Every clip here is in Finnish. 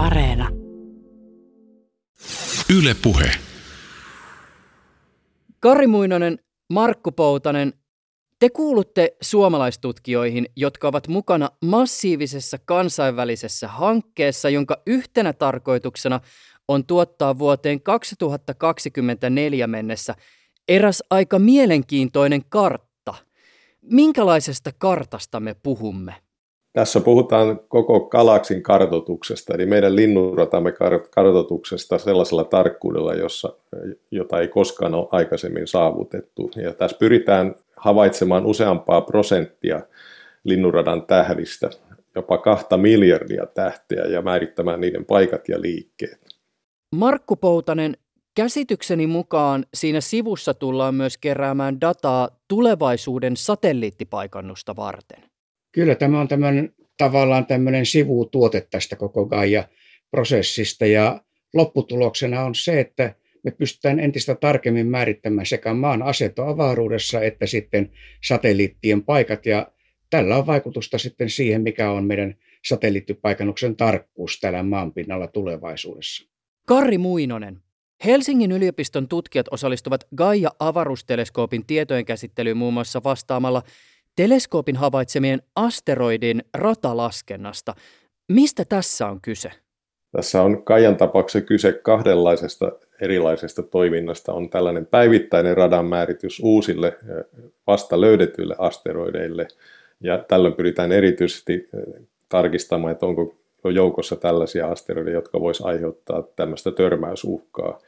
Areena. Yle Puhe. Kari Muinonen, Markku Poutanen, te kuulutte suomalaistutkijoihin, jotka ovat mukana massiivisessa kansainvälisessä hankkeessa, jonka yhtenä tarkoituksena on tuottaa vuoteen 2024 mennessä eräs aika mielenkiintoinen kartta. Minkälaisesta kartasta me puhumme? Tässä puhutaan koko galaksin kartotuksesta, eli meidän linnunratamme kartotuksesta sellaisella tarkkuudella, jossa, jota ei koskaan ole aikaisemmin saavutettu. Ja tässä pyritään havaitsemaan useampaa prosenttia linnunradan tähdistä, jopa kahta miljardia tähteä ja määrittämään niiden paikat ja liikkeet. Markku Poutanen, käsitykseni mukaan siinä sivussa tullaan myös keräämään dataa tulevaisuuden satelliittipaikannusta varten. Kyllä tämä on tämän, tavallaan tämmöinen sivutuote tästä koko Gaia-prosessista ja lopputuloksena on se, että me pystytään entistä tarkemmin määrittämään sekä maan aseto avaruudessa että sitten satelliittien paikat ja tällä on vaikutusta sitten siihen, mikä on meidän satelliittipaikannuksen tarkkuus täällä maanpinnalla tulevaisuudessa. Karri Muinonen. Helsingin yliopiston tutkijat osallistuvat Gaia-avaruusteleskoopin tietojen käsittelyyn muun muassa vastaamalla teleskoopin havaitsemien asteroidin ratalaskennasta. Mistä tässä on kyse? Tässä on Kaijan tapauksessa kyse kahdenlaisesta erilaisesta toiminnasta. On tällainen päivittäinen radan määritys uusille vasta löydetyille asteroideille. Ja tällöin pyritään erityisesti tarkistamaan, että onko joukossa tällaisia asteroideja, jotka voisi aiheuttaa tämmöistä törmäysuhkaa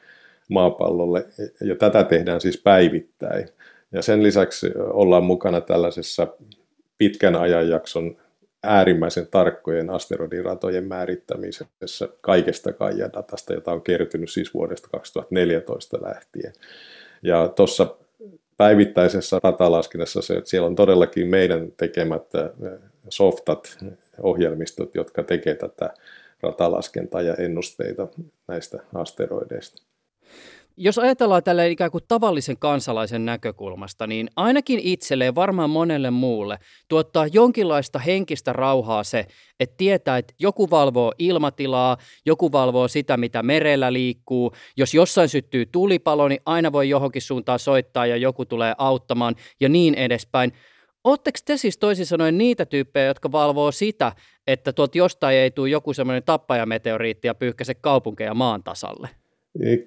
maapallolle. Ja tätä tehdään siis päivittäin. Ja sen lisäksi ollaan mukana tällaisessa pitkän ajanjakson äärimmäisen tarkkojen asteroidiratojen määrittämisessä kaikesta Gaia-datasta, jota on kertynyt siis vuodesta 2014 lähtien. Ja tuossa päivittäisessä ratalaskinnassa se, että siellä on todellakin meidän tekemät softat, ohjelmistot, jotka tekevät tätä ratalaskentaa ja ennusteita näistä asteroideista. Jos ajatellaan tällä ikään kuin tavallisen kansalaisen näkökulmasta, niin ainakin itselleen, varmaan monelle muulle, tuottaa jonkinlaista henkistä rauhaa se, että tietää, että joku valvoo ilmatilaa, joku valvoo sitä, mitä merellä liikkuu. Jos jossain syttyy tulipalo, niin aina voi johonkin suuntaan soittaa ja joku tulee auttamaan ja niin edespäin. Oletteko te siis toisin sanoen niitä tyyppejä, jotka valvoo sitä, että tuolta jostain ei tule joku semmoinen tappajameteoriitti ja pyyhkäse kaupunkeja maan tasalle?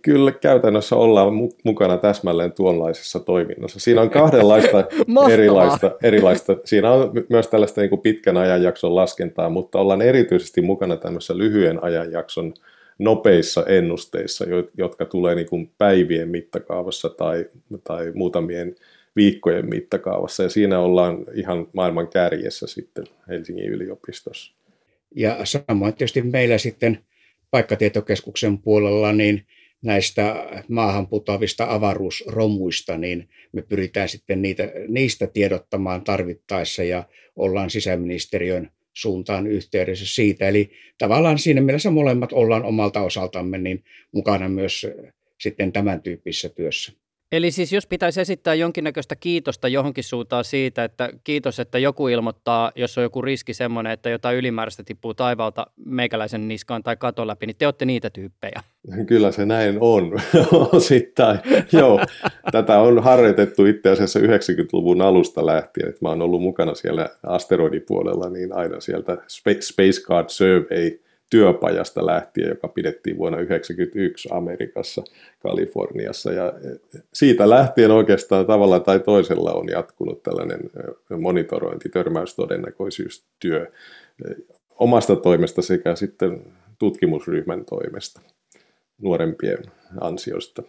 Kyllä käytännössä ollaan mukana täsmälleen tuollaisessa toiminnassa. Siinä on kahdenlaista erilaista, erilaista. Siinä on myös tällaista niin kuin pitkän ajanjakson laskentaa, mutta ollaan erityisesti mukana tämmöisessä lyhyen ajanjakson nopeissa ennusteissa, jotka tulee niin kuin päivien mittakaavassa tai, tai muutamien viikkojen mittakaavassa. Ja siinä ollaan ihan maailman kärjessä sitten Helsingin yliopistossa. Ja samoin tietysti meillä sitten paikkatietokeskuksen puolella, niin näistä maahan putoavista avaruusromuista, niin me pyritään sitten niitä, niistä tiedottamaan tarvittaessa ja ollaan sisäministeriön suuntaan yhteydessä siitä. Eli tavallaan siinä mielessä molemmat ollaan omalta osaltamme niin mukana myös sitten tämän tyyppisessä työssä. Eli siis jos pitäisi esittää jonkinnäköistä kiitosta johonkin suuntaan siitä, että kiitos, että joku ilmoittaa, jos on joku riski semmoinen, että jotain ylimääräistä tippuu taivaalta meikäläisen niskaan tai katon läpi, niin te olette niitä tyyppejä. Kyllä se näin on osittain. Joo, tätä on harjoitettu itse asiassa 90-luvun alusta lähtien, mä oon ollut mukana siellä asteroidipuolella, niin aina sieltä Space Card Survey työpajasta lähtien, joka pidettiin vuonna 1991 Amerikassa, Kaliforniassa. Ja siitä lähtien oikeastaan tavalla tai toisella on jatkunut tällainen monitorointi, törmäystodennäköisyystyö omasta toimesta sekä sitten tutkimusryhmän toimesta nuorempien ansiosta.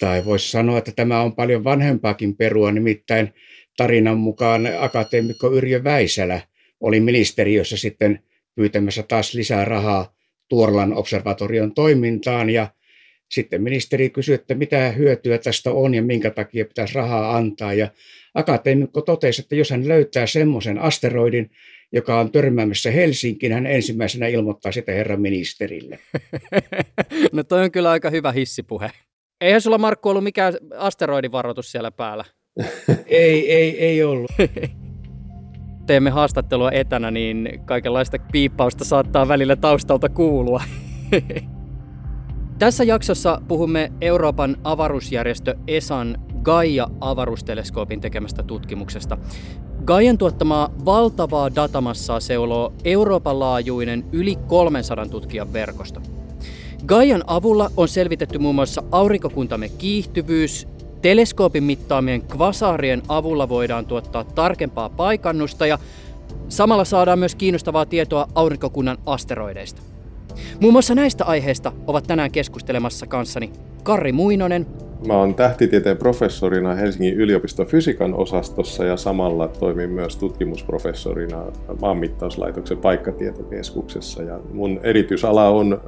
Tai voisi sanoa, että tämä on paljon vanhempaakin perua, nimittäin tarinan mukaan akateemikko Yrjö Väisälä oli ministeriössä sitten pyytämässä taas lisää rahaa Tuorlan observatorion toimintaan ja sitten ministeri kysyi, että mitä hyötyä tästä on ja minkä takia pitäisi rahaa antaa. Ja akateemikko totesi, että jos hän löytää semmoisen asteroidin, joka on törmäämässä Helsinkiin, hän ensimmäisenä ilmoittaa sitä herra ministerille. no toi on kyllä aika hyvä hissipuhe. Eihän sulla Markku ollut mikään asteroidivaroitus siellä päällä? ei, ei, ei ollut. teemme haastattelua etänä, niin kaikenlaista piippausta saattaa välillä taustalta kuulua. Tässä jaksossa puhumme Euroopan avaruusjärjestö ESAn Gaia-avaruusteleskoopin tekemästä tutkimuksesta. Gaian tuottamaa valtavaa datamassaa seuloo Euroopan laajuinen yli 300 tutkijan verkosto. Gaian avulla on selvitetty muun muassa aurinkokuntamme kiihtyvyys, teleskoopin mittaamien kvasaarien avulla voidaan tuottaa tarkempaa paikannusta ja samalla saadaan myös kiinnostavaa tietoa aurinkokunnan asteroideista. Muun muassa näistä aiheista ovat tänään keskustelemassa kanssani Karri Muinonen. Mä oon tähtitieteen professorina Helsingin yliopiston fysiikan osastossa ja samalla toimin myös tutkimusprofessorina maanmittauslaitoksen paikkatietokeskuksessa. Ja mun erityisala on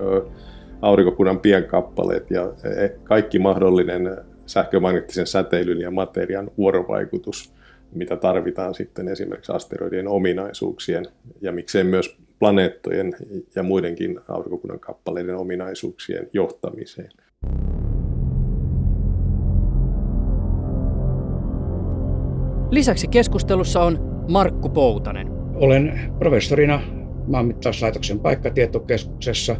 aurinkokunnan pienkappaleet ja e, kaikki mahdollinen sähkömagneettisen säteilyn ja materian vuorovaikutus, mitä tarvitaan sitten esimerkiksi asteroidien ominaisuuksien ja miksei myös planeettojen ja muidenkin aurinkokunnan kappaleiden ominaisuuksien johtamiseen. Lisäksi keskustelussa on Markku Poutanen. Olen professorina maanmittauslaitoksen paikkatietokeskuksessa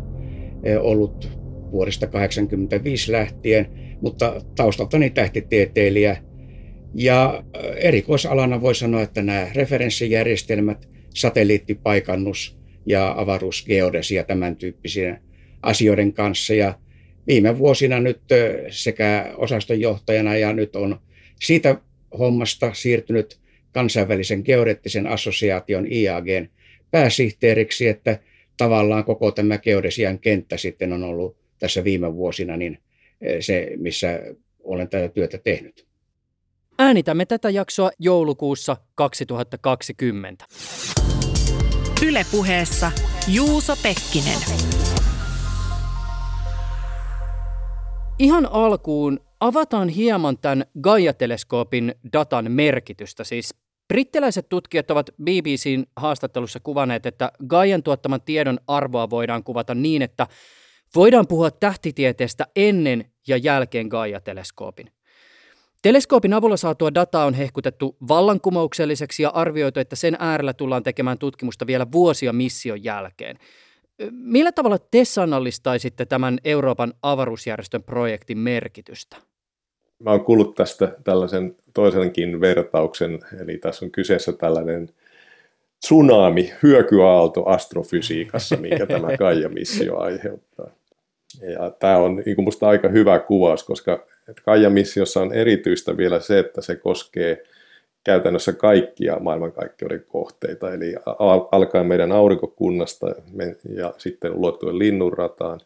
eh, ollut vuodesta 1985 lähtien, mutta taustaltani tähtitieteilijä. Ja eh, erikoisalana voi sanoa, että nämä referenssijärjestelmät, satelliittipaikannus ja avaruusgeodesia tämän tyyppisiä asioiden kanssa. Ja viime vuosina nyt sekä osastonjohtajana ja nyt on siitä hommasta siirtynyt kansainvälisen geodeettisen assosiaation IAGn pääsihteeriksi, että tavallaan koko tämä geodesian kenttä sitten on ollut tässä viime vuosina niin se, missä olen tätä työtä tehnyt. Äänitämme tätä jaksoa joulukuussa 2020. Ylepuheessa Juuso Pekkinen. Ihan alkuun avataan hieman tämän Gaia-teleskoopin datan merkitystä. Siis brittiläiset tutkijat ovat BBCn haastattelussa kuvanneet, että Gaian tuottaman tiedon arvoa voidaan kuvata niin, että voidaan puhua tähtitieteestä ennen ja jälkeen Gaia-teleskoopin. Teleskoopin avulla saatua dataa on hehkutettu vallankumoukselliseksi ja arvioitu, että sen äärellä tullaan tekemään tutkimusta vielä vuosia mission jälkeen. Millä tavalla te sanallistaisitte tämän Euroopan avaruusjärjestön projektin merkitystä? Mä oon kuullut tästä tällaisen toisenkin vertauksen, eli tässä on kyseessä tällainen tsunami, hyökyaalto astrofysiikassa, minkä tämä Gaia-missio aiheuttaa. Ja tämä on niin kuin musta aika hyvä kuvaus, koska Kaija-missiossa on erityistä vielä se, että se koskee käytännössä kaikkia maailmankaikkeuden kohteita, eli alkaen meidän aurinkokunnasta ja sitten ulottuen linnunrataan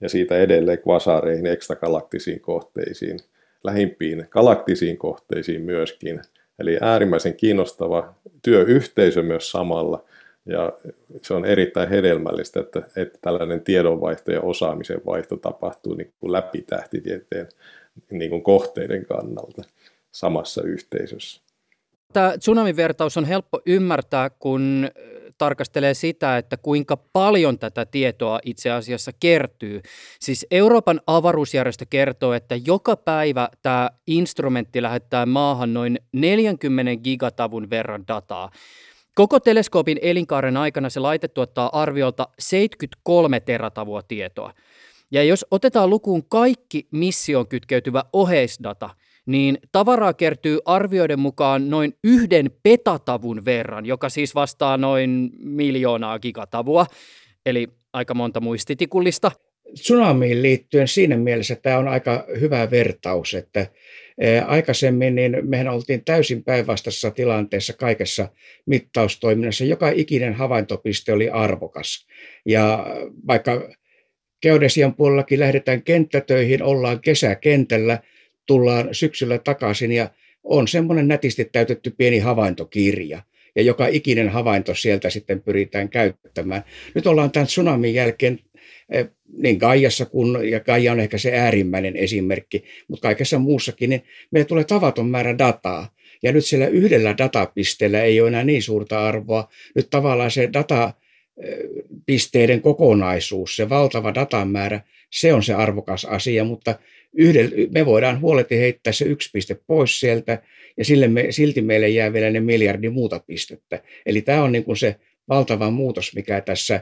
ja siitä edelleen kvasareihin, ekstagalaktisiin kohteisiin, lähimpiin galaktisiin kohteisiin myöskin. Eli äärimmäisen kiinnostava työyhteisö myös samalla – ja se on erittäin hedelmällistä, että, että tällainen tiedonvaihto ja osaamisen vaihto tapahtuu niin kuin läpi tähtitieteen niin kuin kohteiden kannalta samassa yhteisössä. Tämä tsunamivertaus on helppo ymmärtää, kun tarkastelee sitä, että kuinka paljon tätä tietoa itse asiassa kertyy. Siis Euroopan avaruusjärjestö kertoo, että joka päivä tämä instrumentti lähettää maahan noin 40 gigatavun verran dataa. Koko teleskoopin elinkaaren aikana se laite tuottaa arviolta 73 teratavua tietoa. Ja jos otetaan lukuun kaikki missioon kytkeytyvä oheisdata, niin tavaraa kertyy arvioiden mukaan noin yhden petatavun verran, joka siis vastaa noin miljoonaa gigatavua, eli aika monta muistitikullista. Tsunamiin liittyen siinä mielessä tämä on aika hyvä vertaus, että Aikaisemmin niin mehän oltiin täysin päinvastaisessa tilanteessa kaikessa mittaustoiminnassa. Joka ikinen havaintopiste oli arvokas. Ja vaikka geodesian puolellakin lähdetään kenttätöihin, ollaan kesäkentällä, tullaan syksyllä takaisin ja on semmoinen nätisti täytetty pieni havaintokirja ja joka ikinen havainto sieltä sitten pyritään käyttämään. Nyt ollaan tämän tsunamin jälkeen niin Gaiassa kun, ja Gaia on ehkä se äärimmäinen esimerkki, mutta kaikessa muussakin, niin meille tulee tavaton määrä dataa. Ja nyt sillä yhdellä datapisteellä ei ole enää niin suurta arvoa. Nyt tavallaan se data pisteiden kokonaisuus, se valtava datamäärä, se on se arvokas asia, mutta yhdel, me voidaan huoleti heittää se yksi piste pois sieltä ja sille me, silti meille jää vielä ne miljardi muuta pistettä. Eli tämä on niin kuin se valtava muutos, mikä tässä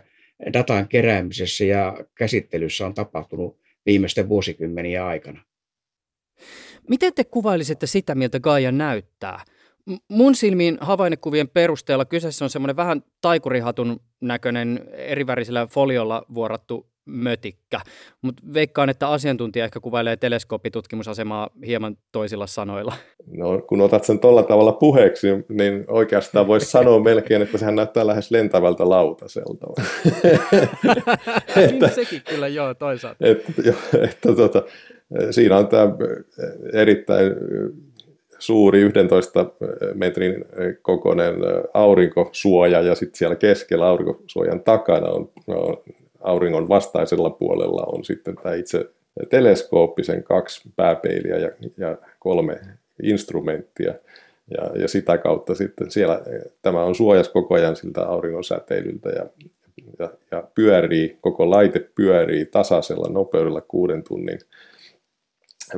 datan keräämisessä ja käsittelyssä on tapahtunut viimeisten vuosikymmenien aikana. Miten te kuvailisitte sitä, miltä Gaia näyttää? Mun silmiin havainnekuvien perusteella kyseessä on semmoinen vähän taikurihatun näköinen erivärisellä foliolla vuorattu mötikkä, mutta veikkaan, että asiantuntija ehkä kuvailee teleskooppitutkimusasemaa hieman toisilla sanoilla. No, kun otat sen tuolla tavalla puheeksi, niin oikeastaan voisi sanoa melkein, että sehän näyttää lähes lentävältä lautaselta. että, sekin kyllä, joo, toisaalta. Että, jo, että, tota, siinä on tämä erittäin suuri 11 metrin kokoinen aurinkosuoja ja sitten siellä keskellä aurinkosuojan takana on, on auringon vastaisella puolella on sitten tämä itse teleskooppisen kaksi pääpeiliä ja, ja kolme instrumenttia. Ja, ja sitä kautta sitten siellä tämä on suojas koko ajan siltä auringon säteilyltä ja, ja, ja pyörii, koko laite pyörii tasaisella nopeudella kuuden tunnin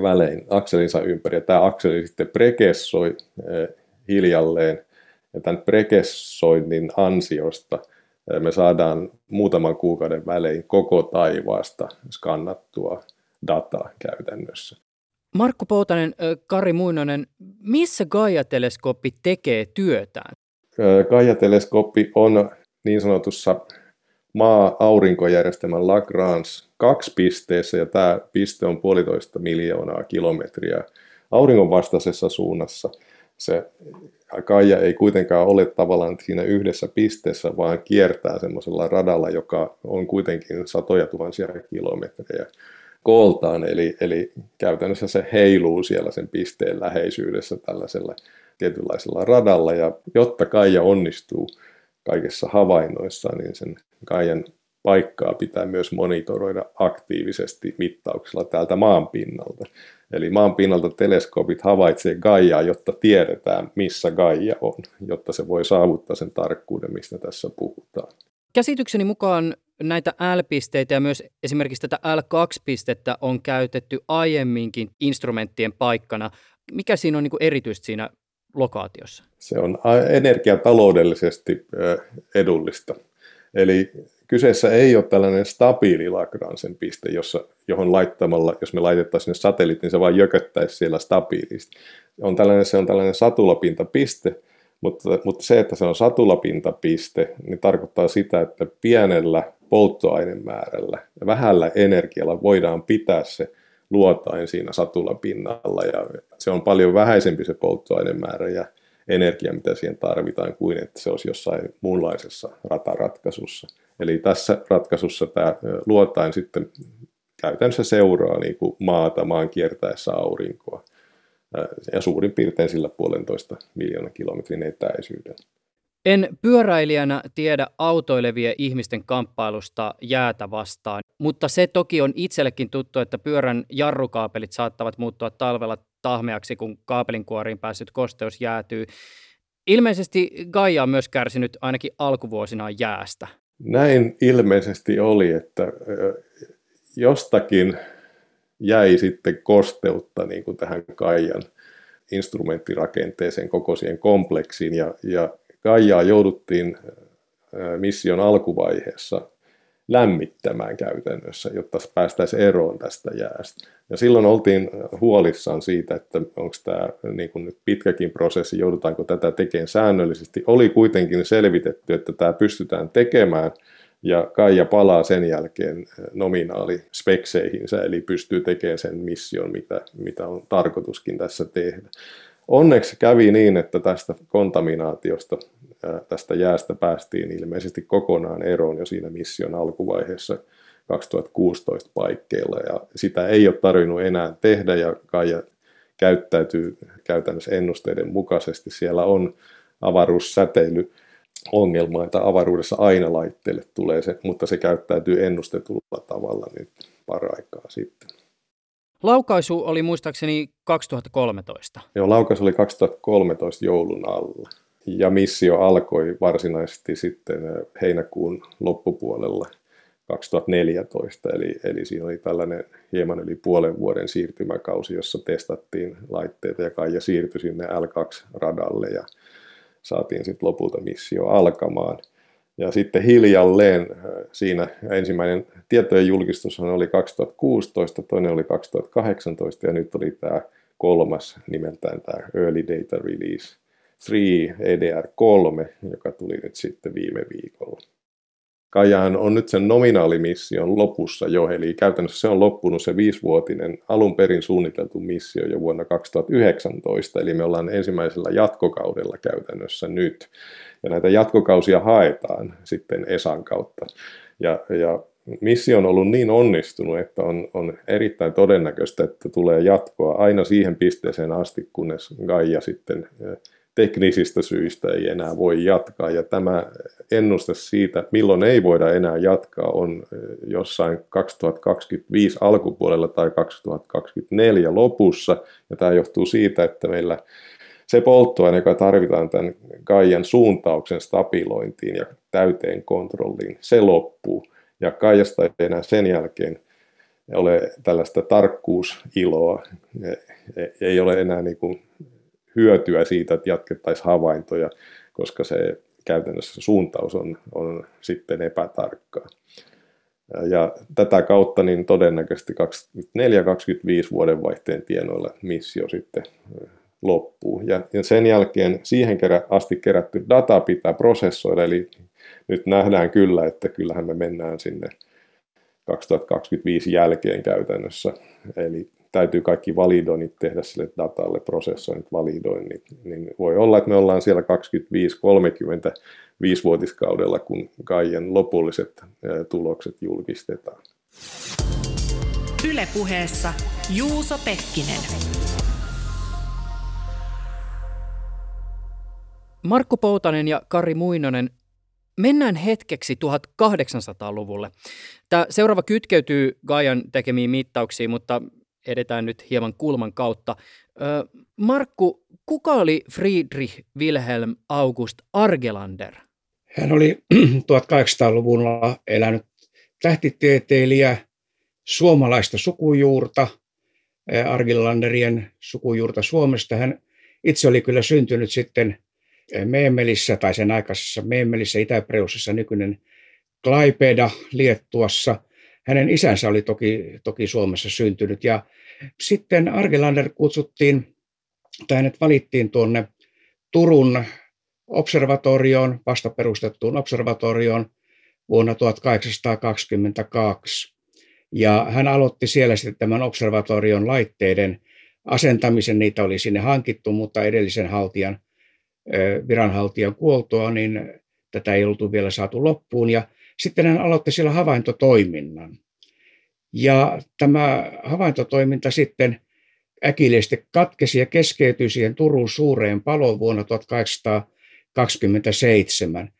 välein akselinsa ympäri. Ja tämä akseli sitten prekessoi eh, hiljalleen. Ja tämän prekessoinnin ansiosta me saadaan muutaman kuukauden välein koko taivaasta skannattua dataa käytännössä. Markku Poutanen, Kari Muinonen, missä Gaia-teleskooppi tekee työtään? Gaia-teleskooppi on niin sanotussa maa-aurinkojärjestelmän Lagrange kaksi pisteessä, ja tämä piste on puolitoista miljoonaa kilometriä auringon vastaisessa suunnassa. Se Kaija ei kuitenkaan ole tavallaan siinä yhdessä pisteessä, vaan kiertää semmoisella radalla, joka on kuitenkin satoja tuhansia kilometrejä kooltaan, eli, eli käytännössä se heiluu siellä sen pisteen läheisyydessä tällaisella tietynlaisella radalla, ja jotta Kaija onnistuu kaikessa havainnoissa, niin sen Kaijan paikkaa pitää myös monitoroida aktiivisesti mittauksella täältä maan pinnalta. Eli maan pinnalta teleskoopit havaitsee Gaiaa, jotta tiedetään, missä Gaia on, jotta se voi saavuttaa sen tarkkuuden, mistä tässä puhutaan. Käsitykseni mukaan näitä L-pisteitä ja myös esimerkiksi tätä L2-pistettä on käytetty aiemminkin instrumenttien paikkana. Mikä siinä on niin erityistä siinä lokaatiossa? Se on energiataloudellisesti edullista. Eli kyseessä ei ole tällainen stabiili Lagrangen piste, jossa, johon laittamalla, jos me laitettaisiin sinne satelliitti, niin se vain jököttäisi siellä stabiilisti. On tällainen, se on tällainen satulapintapiste, mutta, mutta se, että se on satulapintapiste, niin tarkoittaa sitä, että pienellä polttoainemäärällä ja vähällä energialla voidaan pitää se luotain siinä satulapinnalla ja se on paljon vähäisempi se polttoainemäärä ja energia, mitä siihen tarvitaan, kuin että se olisi jossain muunlaisessa rataratkaisussa. Eli tässä ratkaisussa tämä luotain sitten käytännössä seuraa niin kuin maata maan kiertäessä aurinkoa ja suurin piirtein sillä puolentoista miljoonaa kilometrin etäisyydellä. En pyöräilijänä tiedä autoilevien ihmisten kamppailusta jäätä vastaan, mutta se toki on itsellekin tuttu, että pyörän jarrukaapelit saattavat muuttua talvella tahmeaksi, kun kaapelinkuoriin päässyt kosteus jäätyy. Ilmeisesti Gaia on myös kärsinyt ainakin alkuvuosina jäästä. Näin ilmeisesti oli, että jostakin jäi sitten kosteutta niin kuin tähän Gaian instrumenttirakenteeseen, koko siihen kompleksiin. Ja, ja Gaiaa jouduttiin mission alkuvaiheessa lämmittämään käytännössä, jotta päästäisiin eroon tästä jäästä. Ja silloin oltiin huolissaan siitä, että onko tämä niin kuin nyt pitkäkin prosessi, joudutaanko tätä tekemään säännöllisesti. Oli kuitenkin selvitetty, että tämä pystytään tekemään, ja Kaija palaa sen jälkeen nominaali spekseihinsä, eli pystyy tekemään sen mission, mitä, mitä on tarkoituskin tässä tehdä. Onneksi kävi niin, että tästä kontaminaatiosta, tästä jäästä päästiin ilmeisesti kokonaan eroon jo siinä mission alkuvaiheessa 2016 paikkeilla ja sitä ei ole tarvinnut enää tehdä ja Kaija käyttäytyy käytännössä ennusteiden mukaisesti. Siellä on avaruussäteily ongelma, että avaruudessa aina laitteelle tulee se, mutta se käyttäytyy ennustetulla tavalla nyt paraikaa sitten. Laukaisu oli muistaakseni 2013. Joo, laukaisu oli 2013 joulun alla. ja missio alkoi varsinaisesti sitten heinäkuun loppupuolella 2014, eli, eli siinä oli tällainen hieman yli puolen vuoden siirtymäkausi, jossa testattiin laitteita ja Kaija siirtyi sinne L2-radalle ja saatiin sitten lopulta missio alkamaan. Ja sitten hiljalleen äh, siinä ensimmäinen tietojen julkistus oli 2016, toinen oli 2018 ja nyt oli tämä kolmas nimeltään tämä Early Data Release 3 EDR3, joka tuli nyt sitten viime viikolla. Kajahan on nyt sen nominaalimission lopussa jo, eli käytännössä se on loppunut se viisivuotinen alun perin suunniteltu missio jo vuonna 2019, eli me ollaan ensimmäisellä jatkokaudella käytännössä nyt. Ja näitä jatkokausia haetaan sitten ESAn kautta. Ja, ja missio on ollut niin onnistunut, että on, on erittäin todennäköistä, että tulee jatkoa aina siihen pisteeseen asti, kunnes Gaia sitten teknisistä syistä ei enää voi jatkaa. Ja tämä ennuste siitä, milloin ei voida enää jatkaa, on jossain 2025 alkupuolella tai 2024 lopussa. Ja tämä johtuu siitä, että meillä se polttoaine, joka tarvitaan tämän Kaijan suuntauksen stabilointiin ja täyteen kontrolliin, se loppuu. Ja Kaijasta ei enää sen jälkeen ole tällaista tarkkuusiloa, ei ole enää niin kuin hyötyä siitä, että jatkettaisiin havaintoja, koska se käytännössä suuntaus on, on sitten epätarkkaa. Ja tätä kautta niin todennäköisesti 24-25 vuodenvaihteen tienoilla missio sitten loppuu. Ja, sen jälkeen siihen asti kerätty data pitää prosessoida, eli nyt nähdään kyllä, että kyllähän me mennään sinne 2025 jälkeen käytännössä. Eli täytyy kaikki validoinnit tehdä sille datalle, prosessoinnit, validoinnit, niin voi olla, että me ollaan siellä 25-30 viisivuotiskaudella, kun Kaijan lopulliset tulokset julkistetaan. Ylepuheessa Juuso Pekkinen. Markku Poutanen ja Kari Muinonen, mennään hetkeksi 1800-luvulle. Tämä seuraava kytkeytyy Gaian tekemiin mittauksiin, mutta edetään nyt hieman kulman kautta. Markku, kuka oli Friedrich Wilhelm August Argelander? Hän oli 1800-luvulla elänyt tähtitieteilijä, suomalaista sukujuurta, Argelanderien sukujuurta Suomesta. Hän itse oli kyllä syntynyt sitten Meemelissä tai sen aikaisessa Meemelissä, itä nykyinen Klaipeda Liettuassa. Hänen isänsä oli toki, toki Suomessa syntynyt ja sitten Argelander kutsuttiin, tai hänet valittiin tuonne Turun observatorioon, vasta perustettuun observatorioon vuonna 1822. Ja hän aloitti siellä sitten tämän observatorion laitteiden asentamisen. Niitä oli sinne hankittu, mutta edellisen haltijan, viranhaltijan kuoltua, niin tätä ei oltu vielä saatu loppuun. Ja sitten hän aloitti siellä havaintotoiminnan. Ja tämä havaintotoiminta sitten äkillisesti katkesi ja keskeytyi siihen Turun suureen paloon vuonna 1827.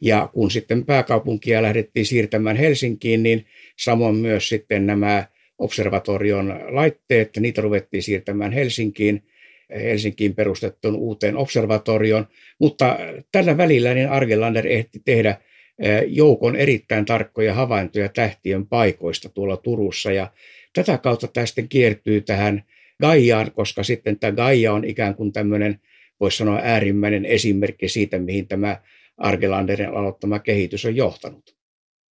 Ja kun sitten pääkaupunkia lähdettiin siirtämään Helsinkiin, niin samoin myös sitten nämä observatorion laitteet, niitä ruvettiin siirtämään Helsinkiin, Helsinkiin perustettuun uuteen observatorioon. Mutta tällä välillä niin Argelander ehti tehdä joukon erittäin tarkkoja havaintoja tähtien paikoista tuolla Turussa. Ja tätä kautta tämä sitten kiertyy tähän Gaiaan, koska sitten tämä Gaia on ikään kuin tämmöinen, voisi sanoa äärimmäinen esimerkki siitä, mihin tämä Argelanderin aloittama kehitys on johtanut.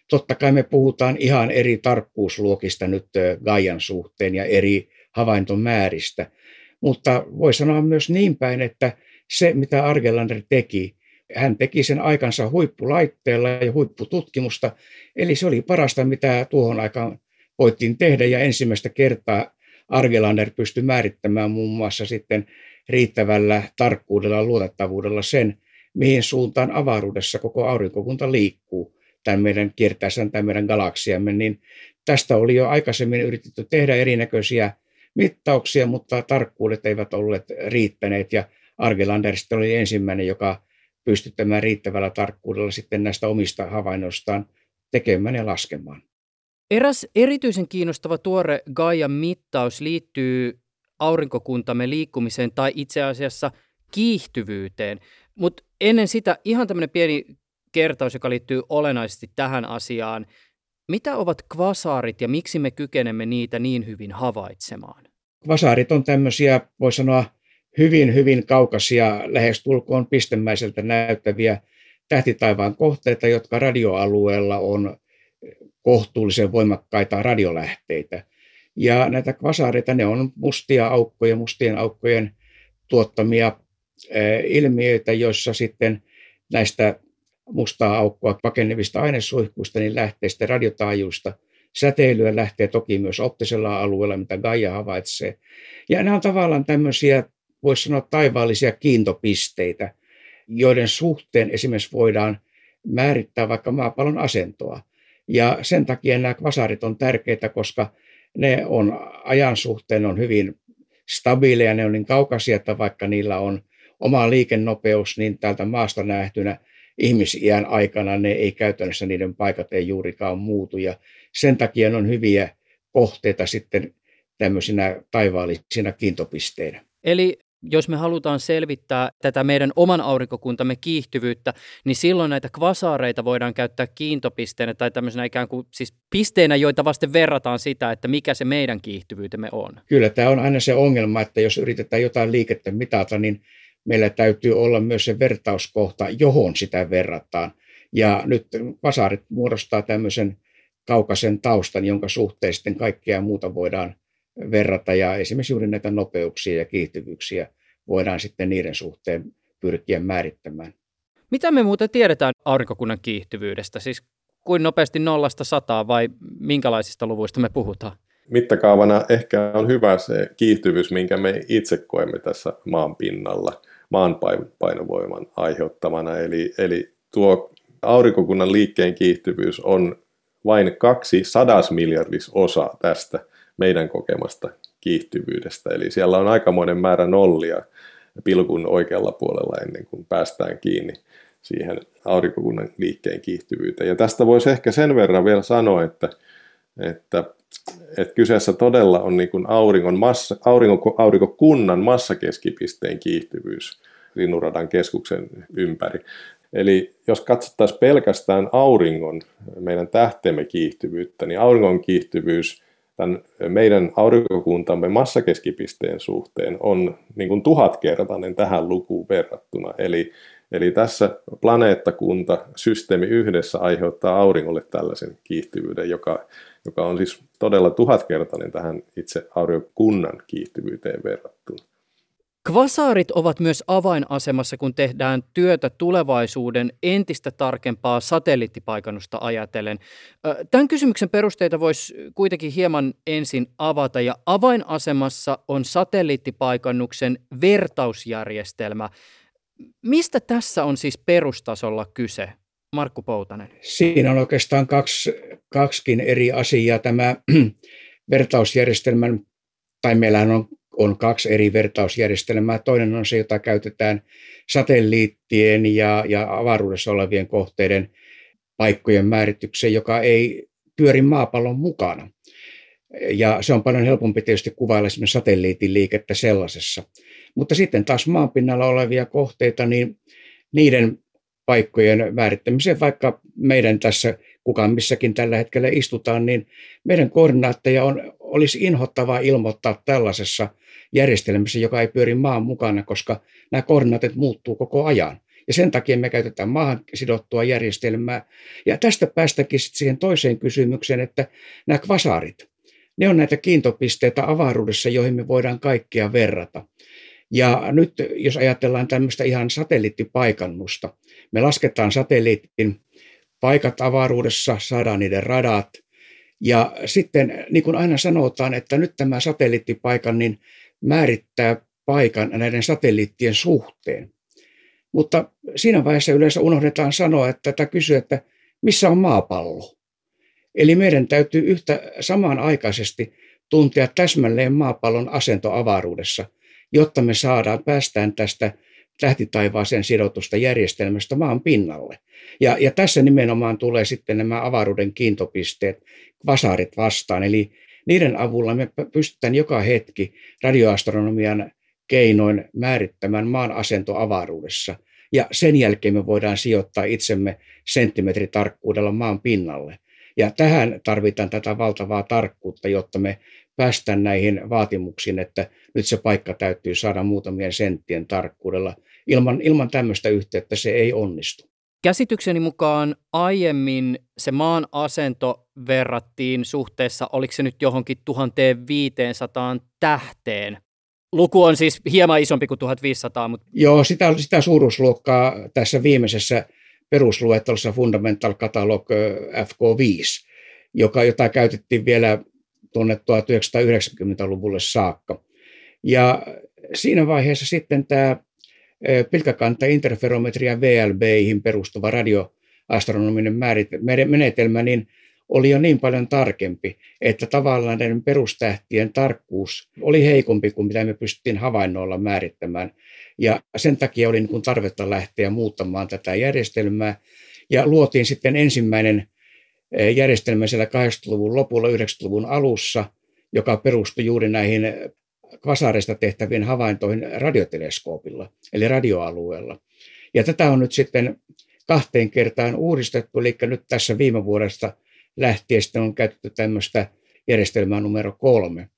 Totta kai me puhutaan ihan eri tarkkuusluokista nyt Gaian suhteen ja eri havaintomääristä, mutta voi sanoa myös niin päin, että se mitä Argelander teki, hän teki sen aikansa huippulaitteella ja huippututkimusta, eli se oli parasta, mitä tuohon aikaan voittiin tehdä, ja ensimmäistä kertaa Argelander pystyi määrittämään muun muassa sitten riittävällä tarkkuudella ja luotettavuudella sen, mihin suuntaan avaruudessa koko aurinkokunta liikkuu tämän meidän kiertäessään tämän meidän galaksiamme, niin tästä oli jo aikaisemmin yritetty tehdä erinäköisiä mittauksia, mutta tarkkuudet eivät olleet riittäneet ja Argelander oli ensimmäinen, joka pystyttämään riittävällä tarkkuudella sitten näistä omista havainnoistaan tekemään ja laskemaan. Eräs erityisen kiinnostava tuore Gaian mittaus liittyy aurinkokuntamme liikkumiseen tai itse asiassa kiihtyvyyteen. Mutta ennen sitä ihan tämmöinen pieni kertaus, joka liittyy olennaisesti tähän asiaan. Mitä ovat kvasaarit ja miksi me kykenemme niitä niin hyvin havaitsemaan? Kvasaarit on tämmöisiä, voi sanoa, hyvin, hyvin kaukaisia, lähes tulkoon pistemäiseltä näyttäviä tähtitaivaan kohteita, jotka radioalueella on kohtuullisen voimakkaita radiolähteitä. Ja näitä kvasaareita, ne on mustia aukkoja, mustien aukkojen tuottamia ilmiöitä, joissa sitten näistä mustaa aukkoa pakenevista ainesuihkuista niin lähtee sitten radiotaajuista säteilyä, lähtee toki myös optisella alueella, mitä Gaia havaitsee. Ja nämä on tavallaan tämmöisiä, voisi sanoa taivaallisia kiintopisteitä, joiden suhteen esimerkiksi voidaan määrittää vaikka maapallon asentoa. Ja sen takia nämä kvasarit on tärkeitä, koska ne on ajan suhteen on hyvin stabiileja, ne on niin kaukaisia, että vaikka niillä on oma liikennopeus, niin täältä maasta nähtynä ihmisiän aikana ne ei käytännössä, niiden paikat ei juurikaan muutu. Ja sen takia ne on hyviä kohteita sitten tämmöisinä taivaallisina kiintopisteinä. Eli jos me halutaan selvittää tätä meidän oman aurinkokuntamme kiihtyvyyttä, niin silloin näitä kvasaareita voidaan käyttää kiintopisteenä tai tämmöisenä ikään kuin siis pisteinä, joita vasten verrataan sitä, että mikä se meidän kiihtyvyytemme on. Kyllä, tämä on aina se ongelma, että jos yritetään jotain liikettä mitata, niin meillä täytyy olla myös se vertauskohta, johon sitä verrataan. Ja nyt vasarit muodostaa tämmöisen kaukaisen taustan, jonka suhteen sitten kaikkea muuta voidaan verrata. Ja esimerkiksi juuri näitä nopeuksia ja kiihtyvyyksiä voidaan sitten niiden suhteen pyrkiä määrittämään. Mitä me muuten tiedetään aurinkokunnan kiihtyvyydestä? Siis kuin nopeasti nollasta sataa vai minkälaisista luvuista me puhutaan? Mittakaavana ehkä on hyvä se kiihtyvyys, minkä me itse koemme tässä maan pinnalla maanpainovoiman aiheuttamana. Eli, eli tuo aurinkokunnan liikkeen kiihtyvyys on vain kaksi osa tästä meidän kokemasta kiihtyvyydestä. Eli siellä on aikamoinen määrä nollia pilkun oikealla puolella ennen kuin päästään kiinni siihen aurinkokunnan liikkeen kiihtyvyyteen. Ja tästä voisi ehkä sen verran vielä sanoa, että, että, että kyseessä todella on niin kuin auringon massa, aurinko, aurinkokunnan massakeskipisteen kiihtyvyys Linnunradan keskuksen ympäri. Eli jos katsottaisiin pelkästään auringon, meidän tähtemme kiihtyvyyttä, niin auringon kiihtyvyys tämän meidän aurinkokuntamme massakeskipisteen suhteen on niin kuin tuhatkertainen tähän lukuun verrattuna. Eli, eli tässä planeettakunta, systeemi yhdessä aiheuttaa auringolle tällaisen kiihtyvyyden, joka, joka on siis todella tuhatkertainen tähän itse aurinkokunnan kiihtyvyyteen verrattuna. Kvasaarit ovat myös avainasemassa, kun tehdään työtä tulevaisuuden entistä tarkempaa satelliittipaikannusta ajatellen. Tämän kysymyksen perusteita voisi kuitenkin hieman ensin avata, ja avainasemassa on satelliittipaikannuksen vertausjärjestelmä. Mistä tässä on siis perustasolla kyse? Markku Poutanen. Siinä on oikeastaan kaksi, kaksikin eri asiaa. Tämä vertausjärjestelmän, tai meillähän on on kaksi eri vertausjärjestelmää. Toinen on se, jota käytetään satelliittien ja, ja avaruudessa olevien kohteiden paikkojen määritykseen, joka ei pyöri maapallon mukana. Ja se on paljon helpompi tietysti kuvailla esimerkiksi satelliitin liikettä sellaisessa. Mutta sitten taas maanpinnalla olevia kohteita, niin niiden paikkojen määrittämiseen, vaikka meidän tässä, kukaan missäkin tällä hetkellä istutaan, niin meidän koordinaatteja on, olisi inhottavaa ilmoittaa tällaisessa järjestelmässä, joka ei pyöri maan mukana, koska nämä koordinaatit muuttuu koko ajan. Ja sen takia me käytetään maahan sidottua järjestelmää. Ja tästä päästäkin sitten siihen toiseen kysymykseen, että nämä kvasaarit, ne on näitä kiintopisteitä avaruudessa, joihin me voidaan kaikkia verrata. Ja nyt jos ajatellaan tämmöistä ihan satelliittipaikannusta, me lasketaan satelliitin paikat avaruudessa, saadaan niiden radat, ja sitten niin kuin aina sanotaan, että nyt tämä satelliittipaikan, niin määrittää paikan näiden satelliittien suhteen. Mutta siinä vaiheessa yleensä unohdetaan sanoa, että tätä kysyy, että missä on maapallo. Eli meidän täytyy yhtä samanaikaisesti tuntea täsmälleen maapallon asento avaruudessa, jotta me saadaan, päästään tästä tähtitaivaaseen sidotusta järjestelmästä maan pinnalle. Ja, ja tässä nimenomaan tulee sitten nämä avaruuden kiintopisteet, vasarit vastaan. Eli niiden avulla me pystytään joka hetki radioastronomian keinoin määrittämään maan asento avaruudessa. ja sen jälkeen me voidaan sijoittaa itsemme senttimetritarkkuudella maan pinnalle. Ja tähän tarvitaan tätä valtavaa tarkkuutta, jotta me päästään näihin vaatimuksiin, että nyt se paikka täytyy saada muutamien senttien tarkkuudella. Ilman, ilman tämmöistä yhteyttä se ei onnistu. Käsitykseni mukaan aiemmin se maan asento verrattiin suhteessa, oliko se nyt johonkin 1500 tähteen. Luku on siis hieman isompi kuin 1500. Mutta... Joo, sitä, sitä suuruusluokkaa tässä viimeisessä perusluettelossa Fundamental Catalog FK5, joka, jota käytettiin vielä tuonne 1990-luvulle saakka. Ja siinä vaiheessa sitten tämä pilkkäkanta interferometria VLBihin perustuva radioastronominen menetelmä, niin oli jo niin paljon tarkempi, että tavallaan näiden perustähtien tarkkuus oli heikompi kuin mitä me pystyttiin havainnoilla määrittämään. Ja sen takia oli niin tarvetta lähteä muuttamaan tätä järjestelmää. Ja luotiin sitten ensimmäinen järjestelmä siellä 80-luvun lopulla, 90-luvun alussa, joka perustui juuri näihin kvasareista tehtäviin havaintoihin radioteleskoopilla, eli radioalueella. Ja tätä on nyt sitten kahteen kertaan uudistettu, eli nyt tässä viime vuodesta lähtien sitten on käytetty tämmöistä järjestelmää numero kolme.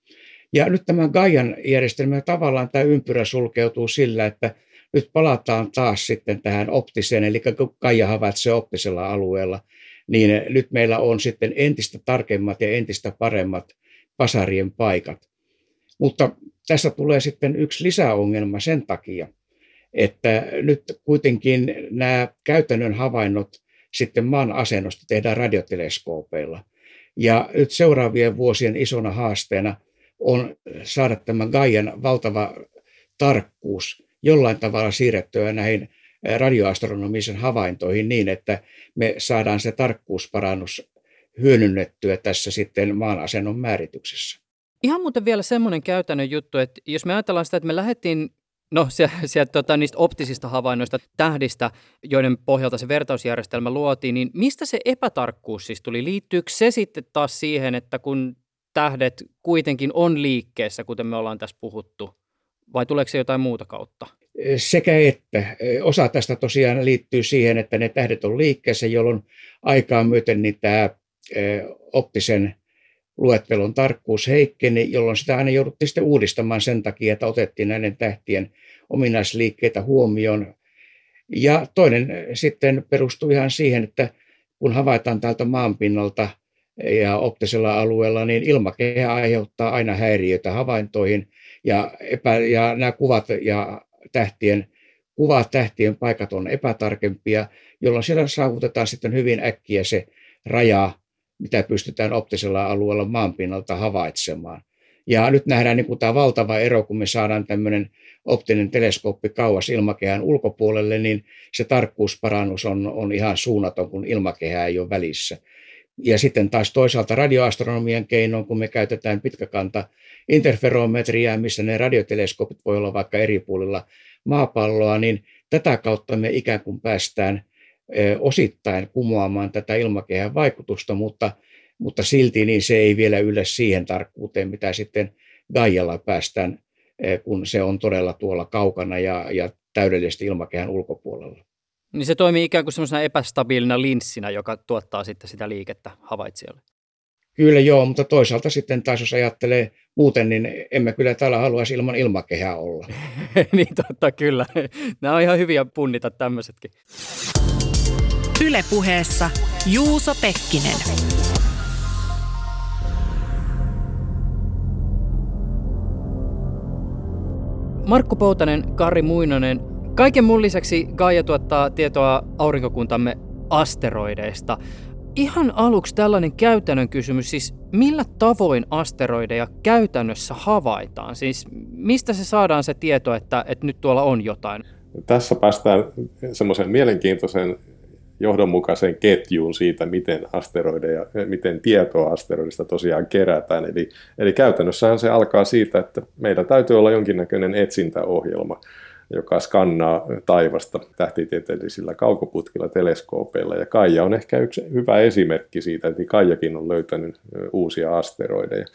Ja nyt tämän Gaian järjestelmä tavallaan tämä ympyrä sulkeutuu sillä, että nyt palataan taas sitten tähän optiseen, eli Gaia havaitsee optisella alueella, niin nyt meillä on sitten entistä tarkemmat ja entistä paremmat pasarien paikat. Mutta tässä tulee sitten yksi lisäongelma sen takia, että nyt kuitenkin nämä käytännön havainnot sitten maan asennosta tehdään radioteleskoopeilla. Ja nyt seuraavien vuosien isona haasteena on saada tämä Gaian valtava tarkkuus jollain tavalla siirrettyä näihin radioastronomisen havaintoihin niin, että me saadaan se tarkkuusparannus hyödynnettyä tässä sitten maan asennon määrityksessä. Ihan muuten vielä semmoinen käytännön juttu, että jos me ajatellaan sitä, että me lähdettiin No sieltä tota, niistä optisista havainnoista tähdistä, joiden pohjalta se vertausjärjestelmä luotiin, niin mistä se epätarkkuus siis tuli? Liittyykö se sitten taas siihen, että kun tähdet kuitenkin on liikkeessä, kuten me ollaan tässä puhuttu, vai tuleeko se jotain muuta kautta? Sekä että. Osa tästä tosiaan liittyy siihen, että ne tähdet on liikkeessä, jolloin aikaa myöten niin tämä optisen luettelon tarkkuus heikkeni, jolloin sitä aina jouduttiin sitten uudistamaan sen takia, että otettiin näiden tähtien ominaisliikkeitä huomioon. Ja toinen sitten perustuu ihan siihen, että kun havaitaan täältä maanpinnalta ja optisella alueella, niin ilmakehä aiheuttaa aina häiriöitä havaintoihin ja, epä, ja nämä kuvat ja tähtien kuvat, tähtien paikat on epätarkempia, jolloin siellä saavutetaan sitten hyvin äkkiä se raja mitä pystytään optisella alueella maanpinnalta havaitsemaan. Ja nyt nähdään niin kuin tämä valtava ero, kun me saadaan tämmöinen optinen teleskooppi kauas ilmakehän ulkopuolelle, niin se tarkkuusparannus on, on ihan suunnaton, kun ilmakehä ei ole välissä. Ja sitten taas toisaalta radioastronomian keinoin, kun me käytetään pitkäkanta interferometriaa, missä ne radioteleskoopit voi olla vaikka eri puolilla maapalloa, niin tätä kautta me ikään kuin päästään osittain kumoamaan tätä ilmakehän vaikutusta, mutta, mutta silti niin se ei vielä yllä siihen tarkkuuteen, mitä sitten Gaialla päästään, kun se on todella tuolla kaukana ja, ja täydellisesti ilmakehän ulkopuolella. Niin se toimii ikään kuin semmoisena epästabiilina linssinä, joka tuottaa sitten sitä liikettä havaitsijalle. Kyllä joo, mutta toisaalta sitten taas jos ajattelee muuten, niin emme kyllä täällä haluaisi ilman ilmakehää olla. niin totta, kyllä. Nämä on ihan hyviä punnita tämmöisetkin. Ylepuheessa Juuso Pekkinen. Markku Poutanen, Kari Muinonen. Kaiken mun lisäksi Gaia tuottaa tietoa aurinkokuntamme asteroideista. Ihan aluksi tällainen käytännön kysymys, siis millä tavoin asteroideja käytännössä havaitaan? Siis mistä se saadaan se tieto, että, että nyt tuolla on jotain? Tässä päästään semmoiseen mielenkiintoiseen johdonmukaiseen ketjuun siitä, miten asteroideja, miten tietoa asteroidista tosiaan kerätään. Eli, eli käytännössähän se alkaa siitä, että meillä täytyy olla jonkinnäköinen etsintäohjelma, joka skannaa taivasta tähtitieteellisillä kaukoputkilla, teleskoopeilla. Ja Kaija on ehkä yksi hyvä esimerkki siitä, että Kaijakin on löytänyt uusia asteroideja.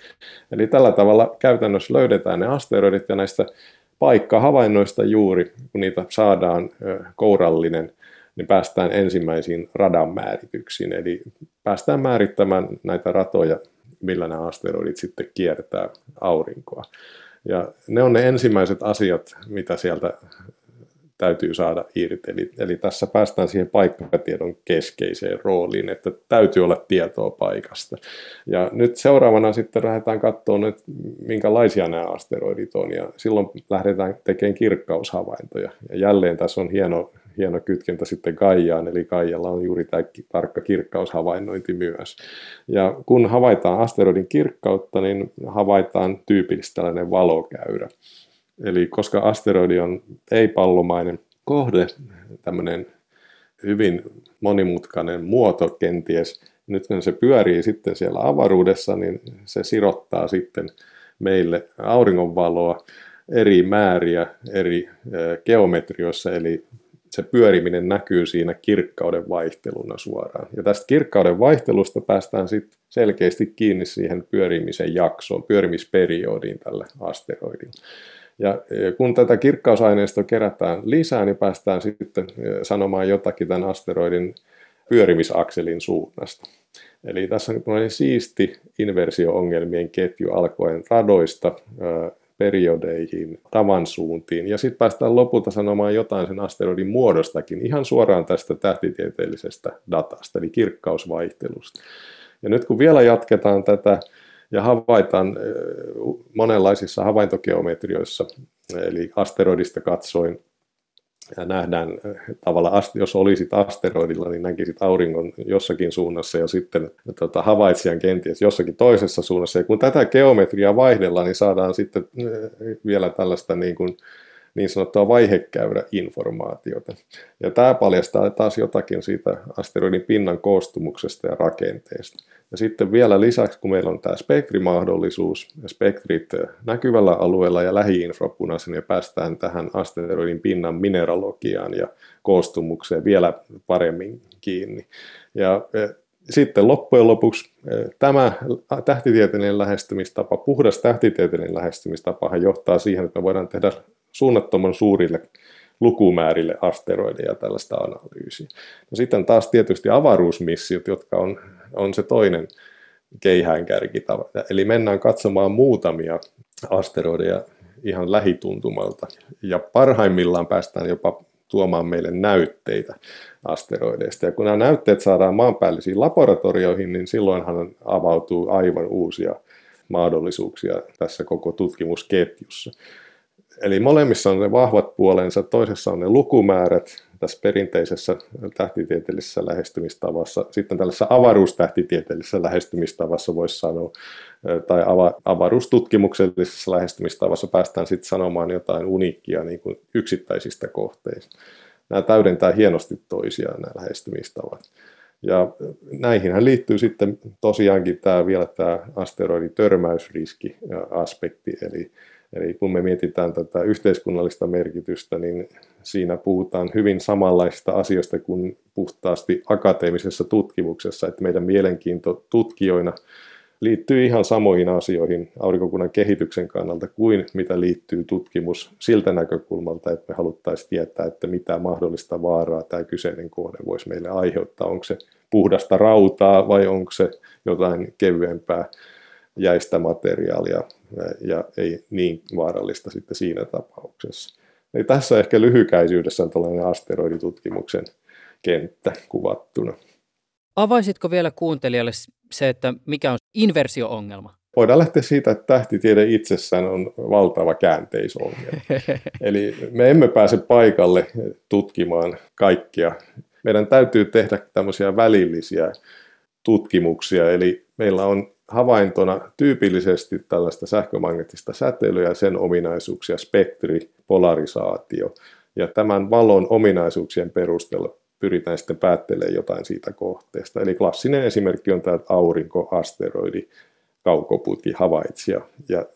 Eli tällä tavalla käytännössä löydetään ne asteroidit ja näistä paikka havainnoista juuri, kun niitä saadaan kourallinen, niin päästään ensimmäisiin radan määrityksiin. Eli päästään määrittämään näitä ratoja, millä nämä asteroidit sitten kiertää aurinkoa. Ja ne on ne ensimmäiset asiat, mitä sieltä täytyy saada irti. Eli, eli tässä päästään siihen paikkatiedon keskeiseen rooliin, että täytyy olla tietoa paikasta. Ja nyt seuraavana sitten lähdetään katsomaan, että minkälaisia nämä asteroidit on, ja silloin lähdetään tekemään kirkkaushavaintoja. Ja jälleen tässä on hieno, hieno kytkentä sitten Kaijaan, eli Kaijalla on juuri tämä tarkka kirkkaushavainnointi myös. Ja kun havaitaan asteroidin kirkkautta, niin havaitaan tyypillisesti tällainen valokäyrä. Eli koska asteroidi on ei-pallomainen kohde, tämmöinen hyvin monimutkainen muoto kenties, nyt kun se pyörii sitten siellä avaruudessa, niin se sirottaa sitten meille auringonvaloa eri määriä eri geometrioissa, eli se pyöriminen näkyy siinä kirkkauden vaihteluna suoraan. Ja tästä kirkkauden vaihtelusta päästään sitten selkeästi kiinni siihen pyörimisen jaksoon, pyörimisperiodiin tällä asteroidilla. Ja e, kun tätä kirkkausaineistoa kerätään lisää, niin päästään sitten e, sanomaan jotakin tämän asteroidin pyörimisakselin suunnasta. Eli tässä on siisti inversio-ongelmien ketju alkoen radoista e, periodeihin, tavan suuntiin, ja sitten päästään lopulta sanomaan jotain sen asteroidin muodostakin, ihan suoraan tästä tähtitieteellisestä datasta, eli kirkkausvaihtelusta. Ja nyt kun vielä jatketaan tätä ja havaitaan monenlaisissa havaintogeometrioissa, eli asteroidista katsoin ja nähdään tavallaan, jos olisit asteroidilla, niin näkisit auringon jossakin suunnassa ja sitten tota, havaitsijan kenties jossakin toisessa suunnassa. Ja kun tätä geometriaa vaihdellaan, niin saadaan sitten vielä tällaista niin kuin niin sanottua vaihekäyräinformaatiota. Ja tämä paljastaa taas jotakin siitä asteroidin pinnan koostumuksesta ja rakenteesta. Ja sitten vielä lisäksi, kun meillä on tämä spektrimahdollisuus, spektrit näkyvällä alueella ja lähiinfrapunaisen, ja päästään tähän asteroidin pinnan mineralogiaan ja koostumukseen vielä paremmin kiinni. Ja e, sitten loppujen lopuksi e, tämä tähtitieteellinen lähestymistapa, puhdas tähtitieteellinen lähestymistapa johtaa siihen, että me voidaan tehdä suunnattoman suurille lukumäärille asteroideja tällaista analyysiä. No sitten taas tietysti avaruusmissiot, jotka on, on se toinen keihäänkärki. Eli mennään katsomaan muutamia asteroideja ihan lähituntumalta. Ja parhaimmillaan päästään jopa tuomaan meille näytteitä asteroideista. Ja kun nämä näytteet saadaan maanpäällisiin laboratorioihin, niin silloinhan avautuu aivan uusia mahdollisuuksia tässä koko tutkimusketjussa. Eli molemmissa on ne vahvat puolensa, toisessa on ne lukumäärät tässä perinteisessä tähtitieteellisessä lähestymistavassa, sitten tällaisessa avaruustähtitieteellisessä lähestymistavassa voisi sanoa, tai avaruustutkimuksellisessa lähestymistavassa päästään sitten sanomaan jotain uniikkia niin kuin yksittäisistä kohteista. Nämä täydentää hienosti toisiaan nämä lähestymistavat. Ja näihinhän liittyy sitten tosiaankin tämä, vielä tämä asteroidin törmäysriski aspekti, eli Eli kun me mietitään tätä yhteiskunnallista merkitystä, niin siinä puhutaan hyvin samanlaista asioista kuin puhtaasti akateemisessa tutkimuksessa, että meidän mielenkiinto tutkijoina liittyy ihan samoihin asioihin aurinkokunnan kehityksen kannalta kuin mitä liittyy tutkimus siltä näkökulmalta, että me haluttaisiin tietää, että mitä mahdollista vaaraa tämä kyseinen kohde voisi meille aiheuttaa. Onko se puhdasta rautaa vai onko se jotain kevyempää jäistä materiaalia ja ei niin vaarallista sitten siinä tapauksessa. Eli tässä ehkä lyhykäisyydessä on tällainen asteroiditutkimuksen kenttä kuvattuna. Avaisitko vielä kuuntelijalle se, että mikä on inversio-ongelma? Voidaan lähteä siitä, että tähtitiede itsessään on valtava käänteisongelma. Eli me emme pääse paikalle tutkimaan kaikkia. Meidän täytyy tehdä tämmöisiä välillisiä tutkimuksia, eli meillä on havaintona tyypillisesti tällaista sähkömagneettista säteilyä ja sen ominaisuuksia, spektri, polarisaatio. Ja tämän valon ominaisuuksien perusteella pyritään sitten päättelemään jotain siitä kohteesta. Eli klassinen esimerkki on tämä aurinko, asteroidi, kaukoputki, havaitsija. Ja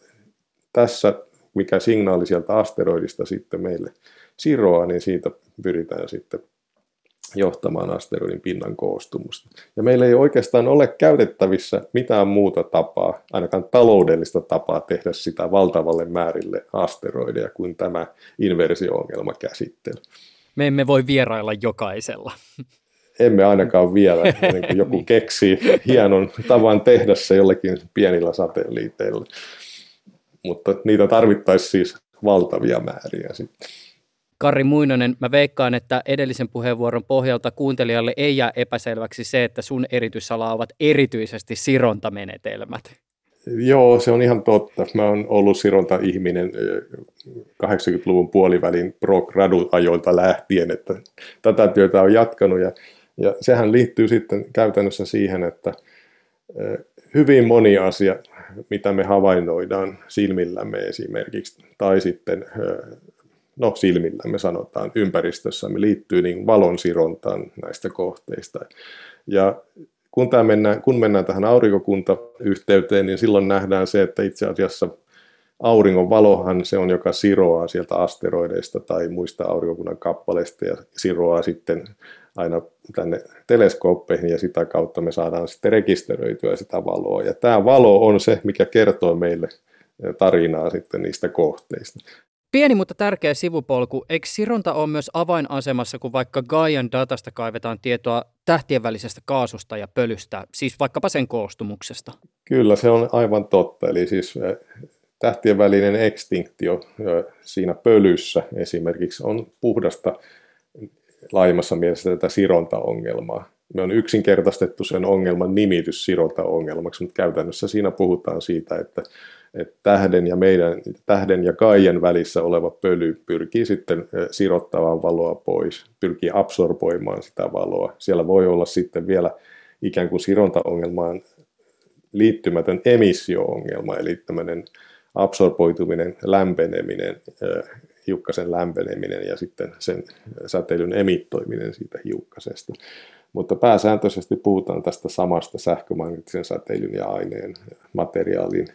tässä, mikä signaali sieltä asteroidista sitten meille siroaa, niin siitä pyritään sitten johtamaan asteroidin pinnan koostumusta. Ja meillä ei oikeastaan ole käytettävissä mitään muuta tapaa, ainakaan taloudellista tapaa tehdä sitä valtavalle määrille asteroideja kuin tämä inversio-ongelma käsittely. Me emme voi vierailla jokaisella. Emme ainakaan vielä, ennen kuin joku niin. keksii hienon tavan tehdä se jollekin pienillä satelliiteilla. Mutta niitä tarvittaisiin siis valtavia määriä sitten. Kari Muinonen, mä veikkaan, että edellisen puheenvuoron pohjalta kuuntelijalle ei jää epäselväksi se, että sun erityisala ovat erityisesti sirontamenetelmät. Joo, se on ihan totta. Mä oon ollut sironta-ihminen 80-luvun puolivälin pro-gradu-ajoilta lähtien, että tätä työtä on jatkanut ja, ja sehän liittyy sitten käytännössä siihen, että hyvin moni asia, mitä me havainnoidaan silmillämme esimerkiksi, tai sitten no silmillämme sanotaan ympäristössämme liittyy niin valonsirontaan näistä kohteista. Ja kun, tämä mennään, kun mennään tähän aurinkokuntayhteyteen, niin silloin nähdään se, että itse asiassa auringon valohan se on, joka siroaa sieltä asteroideista tai muista aurinkokunnan kappaleista ja siroaa sitten aina tänne teleskooppeihin ja sitä kautta me saadaan sitten rekisteröityä sitä valoa. Ja tämä valo on se, mikä kertoo meille tarinaa sitten niistä kohteista. Pieni, mutta tärkeä sivupolku. Eikö Sironta ole myös avainasemassa, kun vaikka Gaian datasta kaivetaan tietoa tähtien välisestä kaasusta ja pölystä, siis vaikkapa sen koostumuksesta? Kyllä, se on aivan totta. Eli siis tähtien välinen ekstinktio siinä pölyssä esimerkiksi on puhdasta laajemmassa mielessä tätä sirontaongelmaa. Me on yksinkertaistettu sen ongelman nimitys sirontaongelmaksi, mutta käytännössä siinä puhutaan siitä, että että tähden ja meidän, tähden ja kaijen välissä oleva pöly pyrkii sitten sirottamaan valoa pois, pyrkii absorboimaan sitä valoa. Siellä voi olla sitten vielä ikään kuin sirontaongelmaan liittymätön emissio-ongelma, eli tämmöinen absorboituminen, lämpeneminen, hiukkasen lämpeneminen ja sitten sen säteilyn emittoiminen siitä hiukkasesta. Mutta pääsääntöisesti puhutaan tästä samasta sähkömagneettisen säteilyn ja aineen materiaalin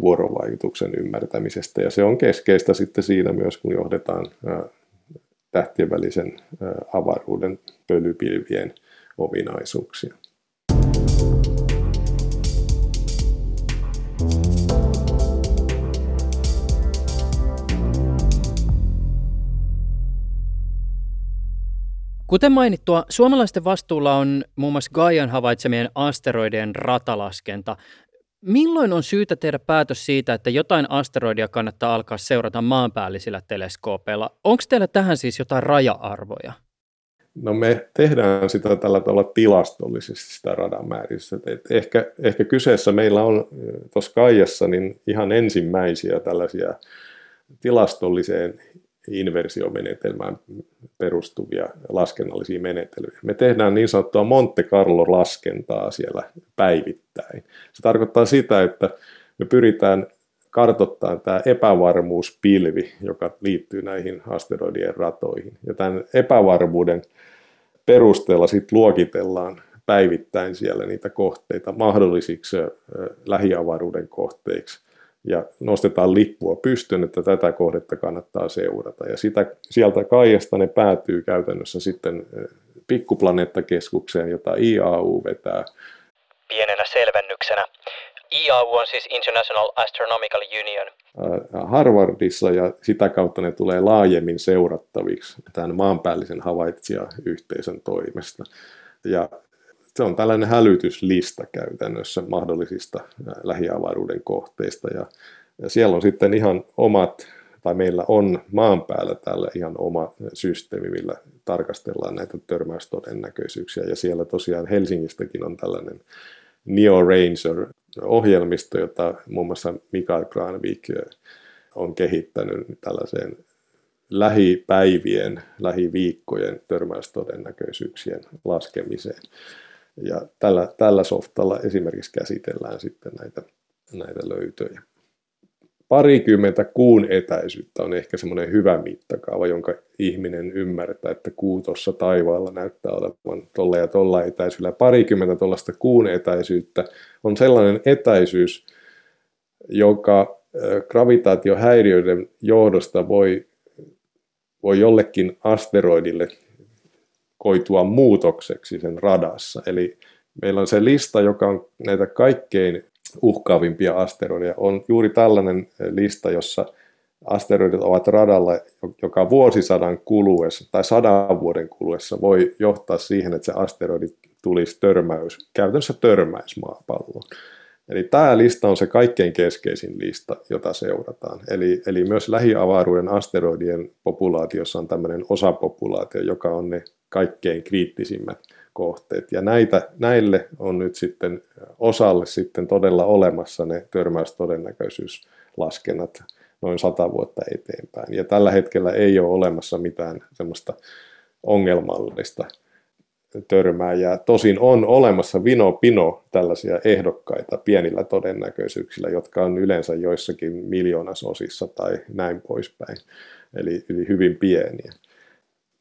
vuorovaikutuksen ymmärtämisestä. Ja se on keskeistä sitten siinä myös, kun johdetaan tähtien välisen avaruuden pölypilvien ominaisuuksia. Kuten mainittua, suomalaisten vastuulla on muun muassa Gaian havaitsemien asteroidien ratalaskenta. Milloin on syytä tehdä päätös siitä, että jotain asteroidia kannattaa alkaa seurata maanpäällisillä teleskoopeilla? Onko teillä tähän siis jotain raja-arvoja? No me tehdään sitä tällä tavalla tilastollisesti sitä radan määrissä. ehkä, ehkä kyseessä meillä on tuossa Kaijassa niin ihan ensimmäisiä tällaisia tilastolliseen inversiomenetelmään perustuvia laskennallisia menettelyjä. Me tehdään niin sanottua Monte Carlo-laskentaa siellä päivittäin. Se tarkoittaa sitä, että me pyritään kartoittamaan tämä epävarmuuspilvi, joka liittyy näihin asteroidien ratoihin. Ja tämän epävarmuuden perusteella sitten luokitellaan päivittäin siellä niitä kohteita mahdollisiksi lähiavaruuden kohteiksi ja nostetaan lippua pystyyn, että tätä kohdetta kannattaa seurata. Ja sitä, sieltä Kaijasta ne päätyy käytännössä sitten pikkuplaneettakeskukseen, jota IAU vetää. Pienenä selvennyksenä. IAU on siis International Astronomical Union. Harvardissa ja sitä kautta ne tulee laajemmin seurattaviksi tämän maanpäällisen havaitsijayhteisön toimesta. Ja se on tällainen hälytyslista käytännössä mahdollisista lähiavaruuden kohteista. Ja, siellä on sitten ihan omat, tai meillä on maan päällä tällä ihan oma systeemi, millä tarkastellaan näitä törmäystodennäköisyyksiä. Ja siellä tosiaan Helsingistäkin on tällainen Neo Ranger-ohjelmisto, jota muun muassa Mikael Granvik on kehittänyt tällaiseen lähipäivien, lähiviikkojen törmäystodennäköisyyksien laskemiseen. Ja tällä, tällä softalla esimerkiksi käsitellään sitten näitä, näitä löytöjä. Parikymmentä kuun etäisyyttä on ehkä semmoinen hyvä mittakaava, jonka ihminen ymmärtää, että kuu tuossa taivaalla näyttää olevan tolla ja tolla etäisyydellä. Parikymmentä tuollaista kuun etäisyyttä on sellainen etäisyys, joka gravitaatiohäiriöiden johdosta voi, voi jollekin asteroidille koitua muutokseksi sen radassa. Eli meillä on se lista, joka on näitä kaikkein uhkaavimpia asteroideja, on juuri tällainen lista, jossa asteroidit ovat radalla, joka vuosisadan kuluessa tai sadan vuoden kuluessa voi johtaa siihen, että se asteroidi tulisi törmäys, käytännössä törmäys maapalloon. Eli tämä lista on se kaikkein keskeisin lista, jota seurataan. Eli, eli myös lähiavaruuden asteroidien populaatiossa on tämmöinen osapopulaatio, joka on ne kaikkein kriittisimmät kohteet. Ja näitä, näille on nyt sitten osalle sitten todella olemassa ne törmäystodennäköisyyslaskennat noin sata vuotta eteenpäin. Ja tällä hetkellä ei ole olemassa mitään semmoista ongelmallista törmääjää. Tosin on olemassa vino pino tällaisia ehdokkaita pienillä todennäköisyyksillä, jotka on yleensä joissakin miljoonasosissa tai näin poispäin, eli, eli hyvin pieniä.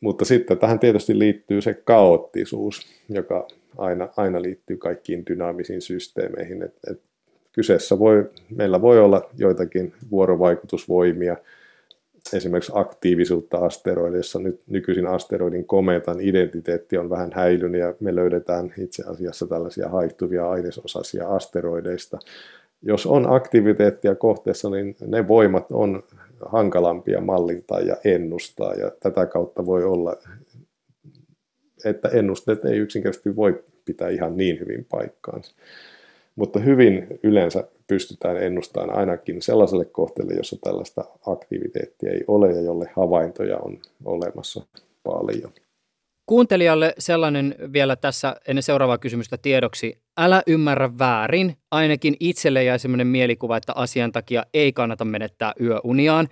Mutta sitten tähän tietysti liittyy se kaoottisuus, joka aina, aina liittyy kaikkiin dynaamisiin systeemeihin. Et, et kyseessä voi, meillä voi olla joitakin vuorovaikutusvoimia, esimerkiksi aktiivisuutta asteroideissa. Nyt nykyisin asteroidin kometan identiteetti on vähän häilynyt ja me löydetään itse asiassa tällaisia haihtuvia ainesosasia asteroideista. Jos on aktiviteettia kohteessa, niin ne voimat on hankalampia mallintaa ja ennustaa ja tätä kautta voi olla, että ennusteet ei yksinkertaisesti voi pitää ihan niin hyvin paikkaansa. Mutta hyvin yleensä pystytään ennustamaan ainakin sellaiselle kohteelle, jossa tällaista aktiviteettia ei ole ja jolle havaintoja on olemassa paljon. Kuuntelijalle sellainen vielä tässä ennen seuraavaa kysymystä tiedoksi. Älä ymmärrä väärin. Ainakin itselle jäi sellainen mielikuva, että asian takia ei kannata menettää yöuniaan.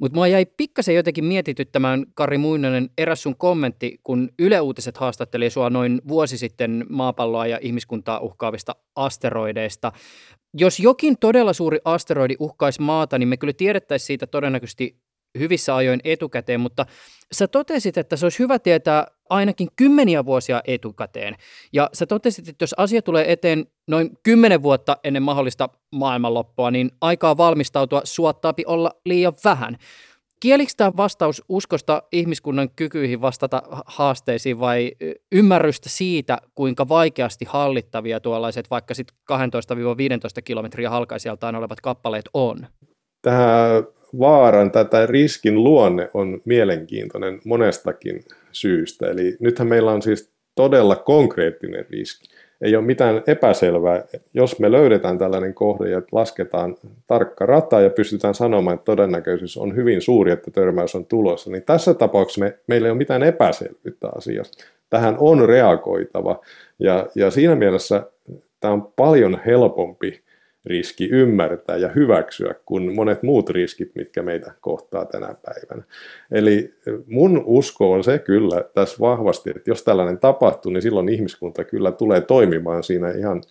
Mutta mua jäi pikkasen jotenkin mietityttämään, Kari Muinonen, eräs sun kommentti, kun Yle Uutiset haastatteli sua noin vuosi sitten maapalloa ja ihmiskuntaa uhkaavista asteroideista. Jos jokin todella suuri asteroidi uhkaisi maata, niin me kyllä tiedettäisiin siitä todennäköisesti hyvissä ajoin etukäteen, mutta sä totesit, että se olisi hyvä tietää ainakin kymmeniä vuosia etukäteen. Ja sä totesit, että jos asia tulee eteen noin kymmenen vuotta ennen mahdollista maailmanloppua, niin aikaa valmistautua suottaapi olla liian vähän. Kielikö tämä vastaus uskosta ihmiskunnan kykyihin vastata haasteisiin vai ymmärrystä siitä, kuinka vaikeasti hallittavia tuollaiset vaikka sitten 12-15 kilometriä halkaisijaltaan olevat kappaleet on? Tämä vaaran tai riskin luonne on mielenkiintoinen monestakin syystä. Eli nythän meillä on siis todella konkreettinen riski. Ei ole mitään epäselvää, jos me löydetään tällainen kohde ja lasketaan tarkka rata ja pystytään sanomaan, että todennäköisyys on hyvin suuri, että törmäys on tulossa, niin tässä tapauksessa me, meillä ei ole mitään epäselvyyttä asiasta. Tähän on reagoitava ja, ja siinä mielessä tämä on paljon helpompi riski ymmärtää ja hyväksyä kuin monet muut riskit, mitkä meitä kohtaa tänä päivänä. Eli mun usko on se kyllä tässä vahvasti, että jos tällainen tapahtuu, niin silloin ihmiskunta kyllä tulee toimimaan siinä ihan,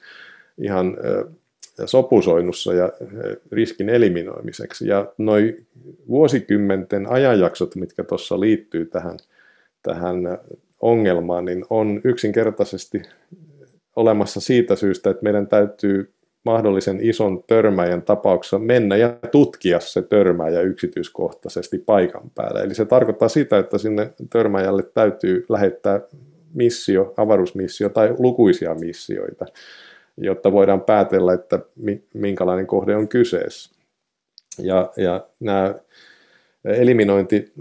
ihan sopusoinnussa ja riskin eliminoimiseksi. Ja noin vuosikymmenten ajanjaksot, mitkä tuossa liittyy tähän, tähän ongelmaan, niin on yksinkertaisesti olemassa siitä syystä, että meidän täytyy mahdollisen ison törmäjän tapauksessa mennä ja tutkia se törmäjä yksityiskohtaisesti paikan päällä. Eli se tarkoittaa sitä, että sinne törmäjälle täytyy lähettää missio, avaruusmissio tai lukuisia missioita, jotta voidaan päätellä, että minkälainen kohde on kyseessä. Ja, ja nämä eliminointi,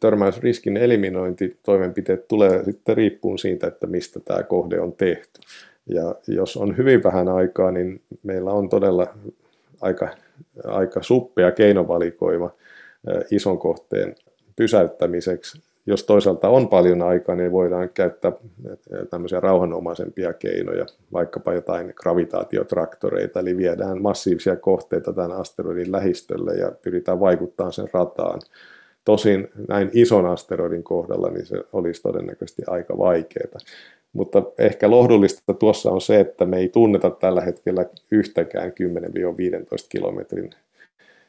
törmäysriskin eliminointitoimenpiteet tulee sitten riippuun siitä, että mistä tämä kohde on tehty. Ja jos on hyvin vähän aikaa, niin meillä on todella aika, aika suppea keinovalikoima ison kohteen pysäyttämiseksi. Jos toisaalta on paljon aikaa, niin voidaan käyttää tämmöisiä rauhanomaisempia keinoja, vaikkapa jotain gravitaatiotraktoreita, eli viedään massiivisia kohteita tämän asteroidin lähistölle ja pyritään vaikuttamaan sen rataan. Tosin näin ison asteroidin kohdalla niin se olisi todennäköisesti aika vaikeaa. Mutta ehkä lohdullista tuossa on se, että me ei tunneta tällä hetkellä yhtäkään 10-15 kilometrin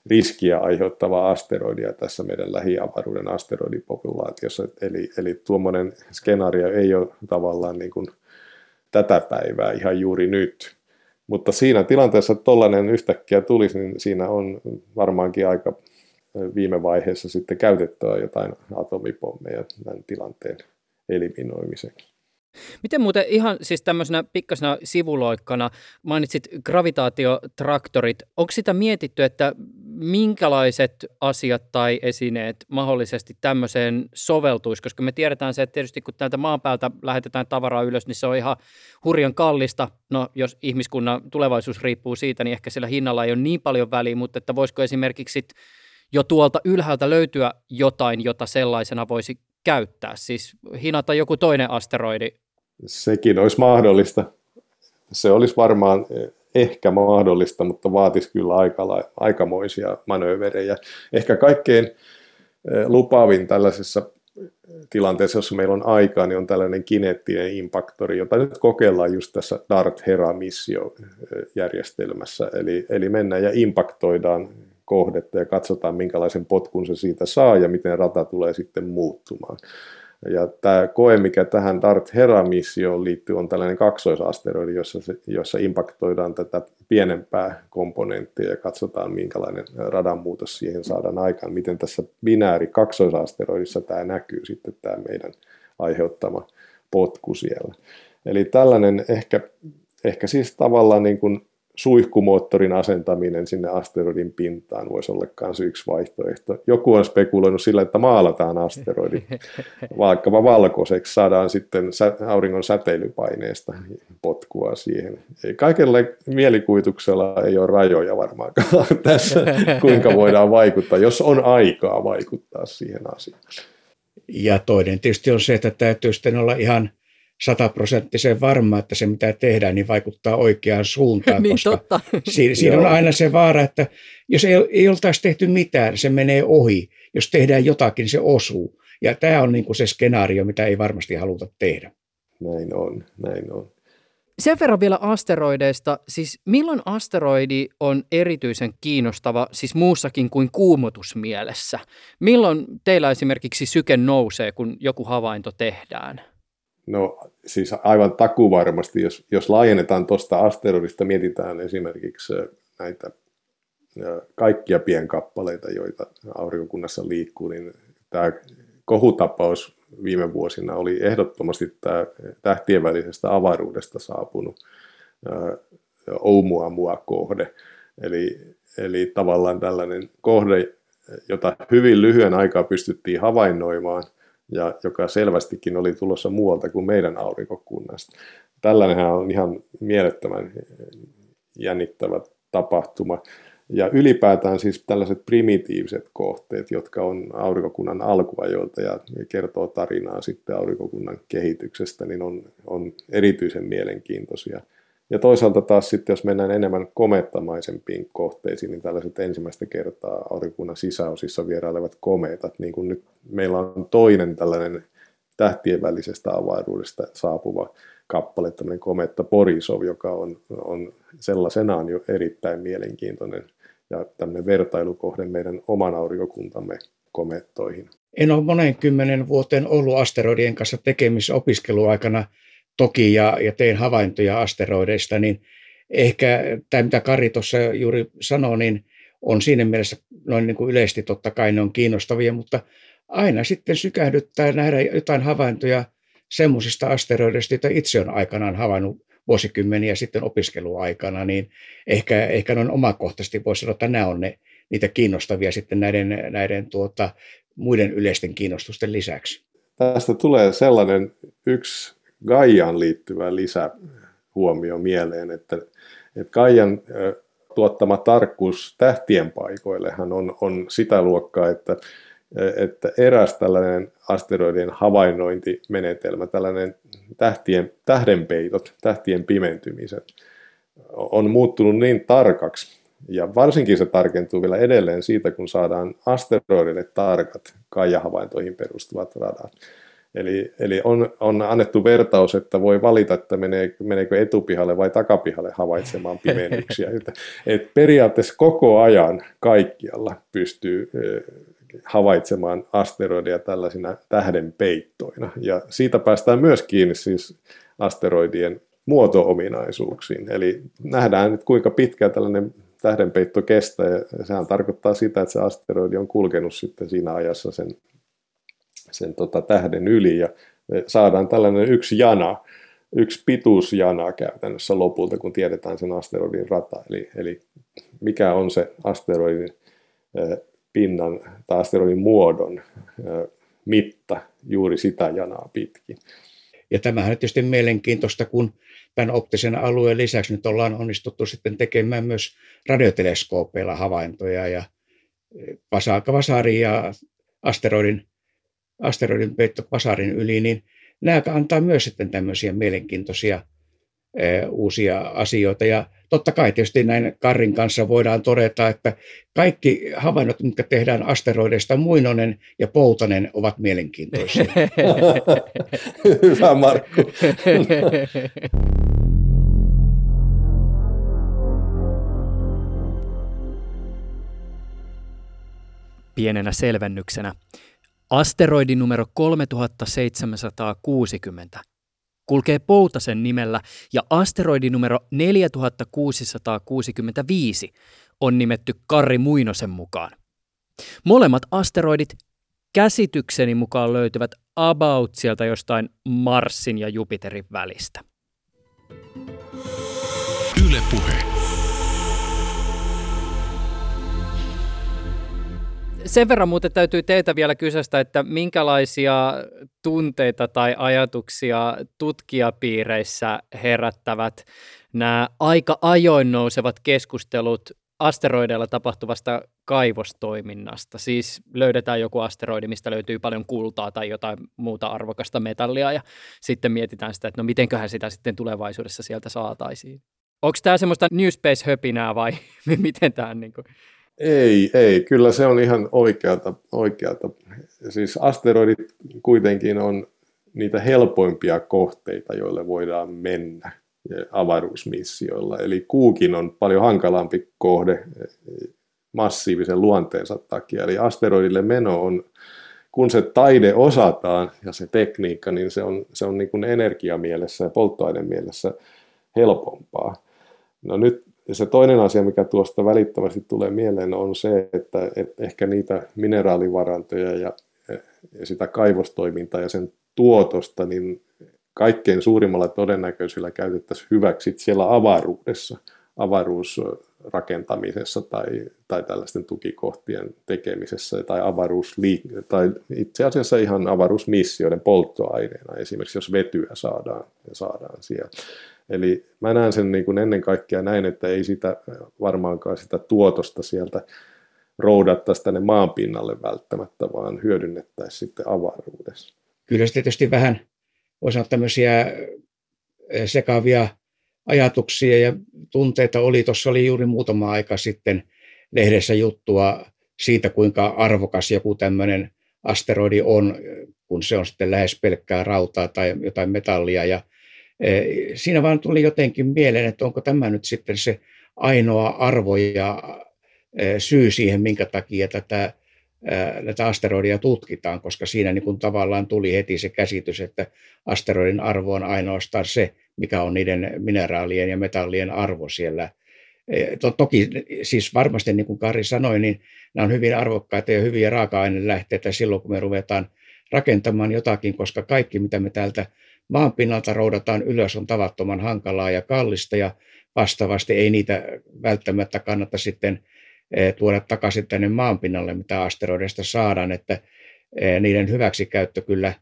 riskiä aiheuttavaa asteroidia tässä meidän lähiavaruuden asteroidipopulaatiossa. Eli, eli tuommoinen skenaario ei ole tavallaan niin kuin tätä päivää ihan juuri nyt. Mutta siinä tilanteessa, että tollainen yhtäkkiä tulisi, niin siinä on varmaankin aika viime vaiheessa sitten käytettyä jotain atomipommeja tämän tilanteen eliminoimiseksi. Miten muuten ihan siis tämmöisenä pikkasena sivuloikkana mainitsit gravitaatiotraktorit. Onko sitä mietitty, että minkälaiset asiat tai esineet mahdollisesti tämmöiseen soveltuisi? Koska me tiedetään se, että tietysti kun täältä maan päältä lähetetään tavaraa ylös, niin se on ihan hurjan kallista. No jos ihmiskunnan tulevaisuus riippuu siitä, niin ehkä sillä hinnalla ei ole niin paljon väliä, mutta että voisiko esimerkiksi jo tuolta ylhäältä löytyä jotain, jota sellaisena voisi käyttää? Siis hinata joku toinen asteroidi sekin olisi mahdollista. Se olisi varmaan ehkä mahdollista, mutta vaatisi kyllä aika, aikamoisia manööverejä. Ehkä kaikkein eh, lupaavin tällaisessa tilanteessa, jossa meillä on aikaa, niin on tällainen kineettinen impaktori, jota nyt kokeillaan just tässä Dart Hera-missio-järjestelmässä. Eli, eli mennään ja impaktoidaan kohdetta ja katsotaan, minkälaisen potkun se siitä saa ja miten rata tulee sitten muuttumaan. Ja tämä koe, mikä tähän Dart Hera-missioon liittyy, on tällainen kaksoisasteroidi, jossa, se, jossa impaktoidaan tätä pienempää komponenttia ja katsotaan, minkälainen radan muutos siihen saadaan aikaan. Miten tässä binääri kaksoisasteroidissa tämä näkyy sitten tämä meidän aiheuttama potku siellä. Eli tällainen ehkä, ehkä siis tavallaan niin kuin suihkumoottorin asentaminen sinne asteroidin pintaan voisi olla myös yksi vaihtoehto. Joku on spekuloinut sillä, että maalataan asteroidi vaikkapa valkoiseksi, saadaan sitten auringon säteilypaineesta potkua siihen. Kaikella mielikuvituksella ei ole rajoja varmaankaan tässä, kuinka voidaan vaikuttaa, jos on aikaa vaikuttaa siihen asiaan. Ja toinen tietysti on se, että täytyy sitten olla ihan sataprosenttisen varma, että se mitä tehdään, niin vaikuttaa oikeaan suuntaan, niin, koska totta. Siinä, siinä on aina se vaara, että jos ei, ei oltaisi tehty mitään, se menee ohi. Jos tehdään jotakin, se osuu. Ja tämä on niin kuin se skenaario, mitä ei varmasti haluta tehdä. Näin on, näin on. Sen verran vielä asteroideista. Siis milloin asteroidi on erityisen kiinnostava, siis muussakin kuin kuumotusmielessä? Milloin teillä esimerkiksi syke nousee, kun joku havainto tehdään? No siis aivan takuvarmasti, jos, jos laajennetaan tuosta asteroidista, mietitään esimerkiksi näitä kaikkia pienkappaleita, joita aurinkokunnassa liikkuu, niin tämä kohutapaus viime vuosina oli ehdottomasti tämä tähtien välisestä avaruudesta saapunut Oumuamua kohde. Eli, eli tavallaan tällainen kohde, jota hyvin lyhyen aikaa pystyttiin havainnoimaan – ja joka selvästikin oli tulossa muualta kuin meidän aurinkokunnasta. Tällainenhan on ihan mielettömän jännittävä tapahtuma. Ja ylipäätään siis tällaiset primitiiviset kohteet, jotka on aurinkokunnan alkuajoilta ja kertoo tarinaa sitten aurinkokunnan kehityksestä, niin on, on erityisen mielenkiintoisia – ja toisaalta taas sitten, jos mennään enemmän komettamaisempiin kohteisiin, niin tällaiset ensimmäistä kertaa aurinkunnan sisäosissa vierailevat komeetat, niin kuin nyt meillä on toinen tällainen tähtien välisestä avaruudesta saapuva kappale, tämmöinen kometta Borisov, joka on, on sellaisenaan jo erittäin mielenkiintoinen ja tämmöinen vertailukohde meidän oman aurinkokuntamme komettoihin. En ole monen kymmenen vuoteen ollut asteroidien kanssa tekemisissä opiskeluaikana – toki ja, ja teen havaintoja asteroideista, niin ehkä tämä, mitä Kari tuossa juuri sanoi, niin on siinä mielessä noin niin kuin yleisesti totta kai ne on kiinnostavia, mutta aina sitten sykähdyttää nähdä jotain havaintoja semmoisista asteroideista, joita itse on aikanaan havainnut vuosikymmeniä sitten opiskeluaikana, niin ehkä, ehkä noin omakohtaisesti voisi sanoa, että nämä on ne, niitä kiinnostavia sitten näiden, näiden tuota, muiden yleisten kiinnostusten lisäksi. Tästä tulee sellainen yksi Gaian liittyvä lisähuomio mieleen, että, että Gaian tuottama tarkkuus tähtien paikoillehan on, on sitä luokkaa, että, että eräs tällainen asteroidien havainnointimenetelmä, tällainen tähtien, tähdenpeitot, tähtien pimentymiset, on muuttunut niin tarkaksi, ja varsinkin se tarkentuu vielä edelleen siitä, kun saadaan asteroidille tarkat Gaia-havaintoihin perustuvat radat. Eli, eli on, on annettu vertaus, että voi valita, että menee, meneekö etupihalle vai takapihalle havaitsemaan pimennyksiä. että, et periaatteessa koko ajan kaikkialla pystyy havaitsemaan asteroideja tällaisina tähdenpeittoina. Ja siitä päästään myös kiinni siis asteroidien muoto-ominaisuuksiin. Eli nähdään, että kuinka pitkään tällainen tähdenpeitto kestää, ja sehän tarkoittaa sitä, että se asteroidi on kulkenut sitten siinä ajassa sen sen tota, tähden yli ja saadaan tällainen yksi jana, yksi pituusjana käytännössä lopulta, kun tiedetään sen asteroidin rata. Eli, eli mikä on se asteroidin pinnan tai asteroidin muodon mitta juuri sitä janaa pitkin. Ja tämähän on tietysti mielenkiintoista, kun tämän optisen alueen lisäksi nyt ollaan onnistuttu sitten tekemään myös radioteleskoopeilla havaintoja ja Vasarin ja asteroidin, asteroidin peitto Vasarin yli, niin nämä antaa myös sitten tämmöisiä mielenkiintoisia uusia asioita. Ja totta kai tietysti näin Karrin kanssa voidaan todeta, että kaikki havainnot, mitkä tehdään asteroideista, Muinonen ja Poutanen, ovat mielenkiintoisia. Hyvä Markku. Pienenä selvennyksenä. Asteroidi numero 3760 kulkee Poutasen nimellä ja asteroidi numero 4665 on nimetty Karri Muinosen mukaan. Molemmat asteroidit käsitykseni mukaan löytyvät about sieltä jostain Marsin ja Jupiterin välistä. Yle puhe. Sen verran muuten täytyy teitä vielä kysästä, että minkälaisia tunteita tai ajatuksia tutkijapiireissä herättävät nämä aika ajoin nousevat keskustelut asteroideilla tapahtuvasta kaivostoiminnasta. Siis löydetään joku asteroidi, mistä löytyy paljon kultaa tai jotain muuta arvokasta metallia ja sitten mietitään sitä, että no mitenköhän sitä sitten tulevaisuudessa sieltä saataisiin. Onko tämä semmoista New Space-höpinää vai miten tämä on? Niin kuin? Ei, ei. Kyllä se on ihan oikeata. oikeata. Siis asteroidit kuitenkin on niitä helpoimpia kohteita, joille voidaan mennä avaruusmissioilla. Eli kuukin on paljon hankalampi kohde massiivisen luonteensa takia. Eli asteroidille meno on, kun se taide osataan ja se tekniikka, niin se on, se on niin energiamielessä ja polttoainemielessä helpompaa. No nyt ja se toinen asia, mikä tuosta välittömästi tulee mieleen, on se, että, että ehkä niitä mineraalivarantoja ja, ja sitä kaivostoimintaa ja sen tuotosta, niin kaikkein suurimmalla todennäköisyydellä käytettäisiin hyväksi siellä avaruudessa, avaruusrakentamisessa tai, tai tällaisten tukikohtien tekemisessä tai, avaruusliik- tai itse asiassa ihan avaruusmissioiden polttoaineena, esimerkiksi jos vetyä saadaan, saadaan siellä. Eli mä näen sen niin kuin ennen kaikkea näin, että ei sitä varmaankaan sitä tuotosta sieltä roudattaisi tänne maanpinnalle välttämättä, vaan hyödynnettäisiin sitten avaruudessa. Kyllä se tietysti vähän voisi olla tämmöisiä sekavia ajatuksia ja tunteita oli. Tuossa oli juuri muutama aika sitten lehdessä juttua siitä, kuinka arvokas joku tämmöinen asteroidi on, kun se on sitten lähes pelkkää rautaa tai jotain metallia. Ja Siinä vaan tuli jotenkin mieleen, että onko tämä nyt sitten se ainoa arvo ja syy siihen, minkä takia tätä, tätä asteroidia tutkitaan, koska siinä niin kuin tavallaan tuli heti se käsitys, että asteroidin arvo on ainoastaan se, mikä on niiden mineraalien ja metallien arvo siellä. Toki siis varmasti, niin kuin Kari sanoi, niin nämä on hyvin arvokkaita ja hyviä raaka-ainelähteitä silloin, kun me ruvetaan rakentamaan jotakin, koska kaikki, mitä me täältä maanpinnalta roudataan ylös on tavattoman hankalaa ja kallista ja vastaavasti ei niitä välttämättä kannata sitten eh, tuoda takaisin tänne maanpinnalle, mitä asteroideista saadaan, että eh, niiden hyväksikäyttö kyllä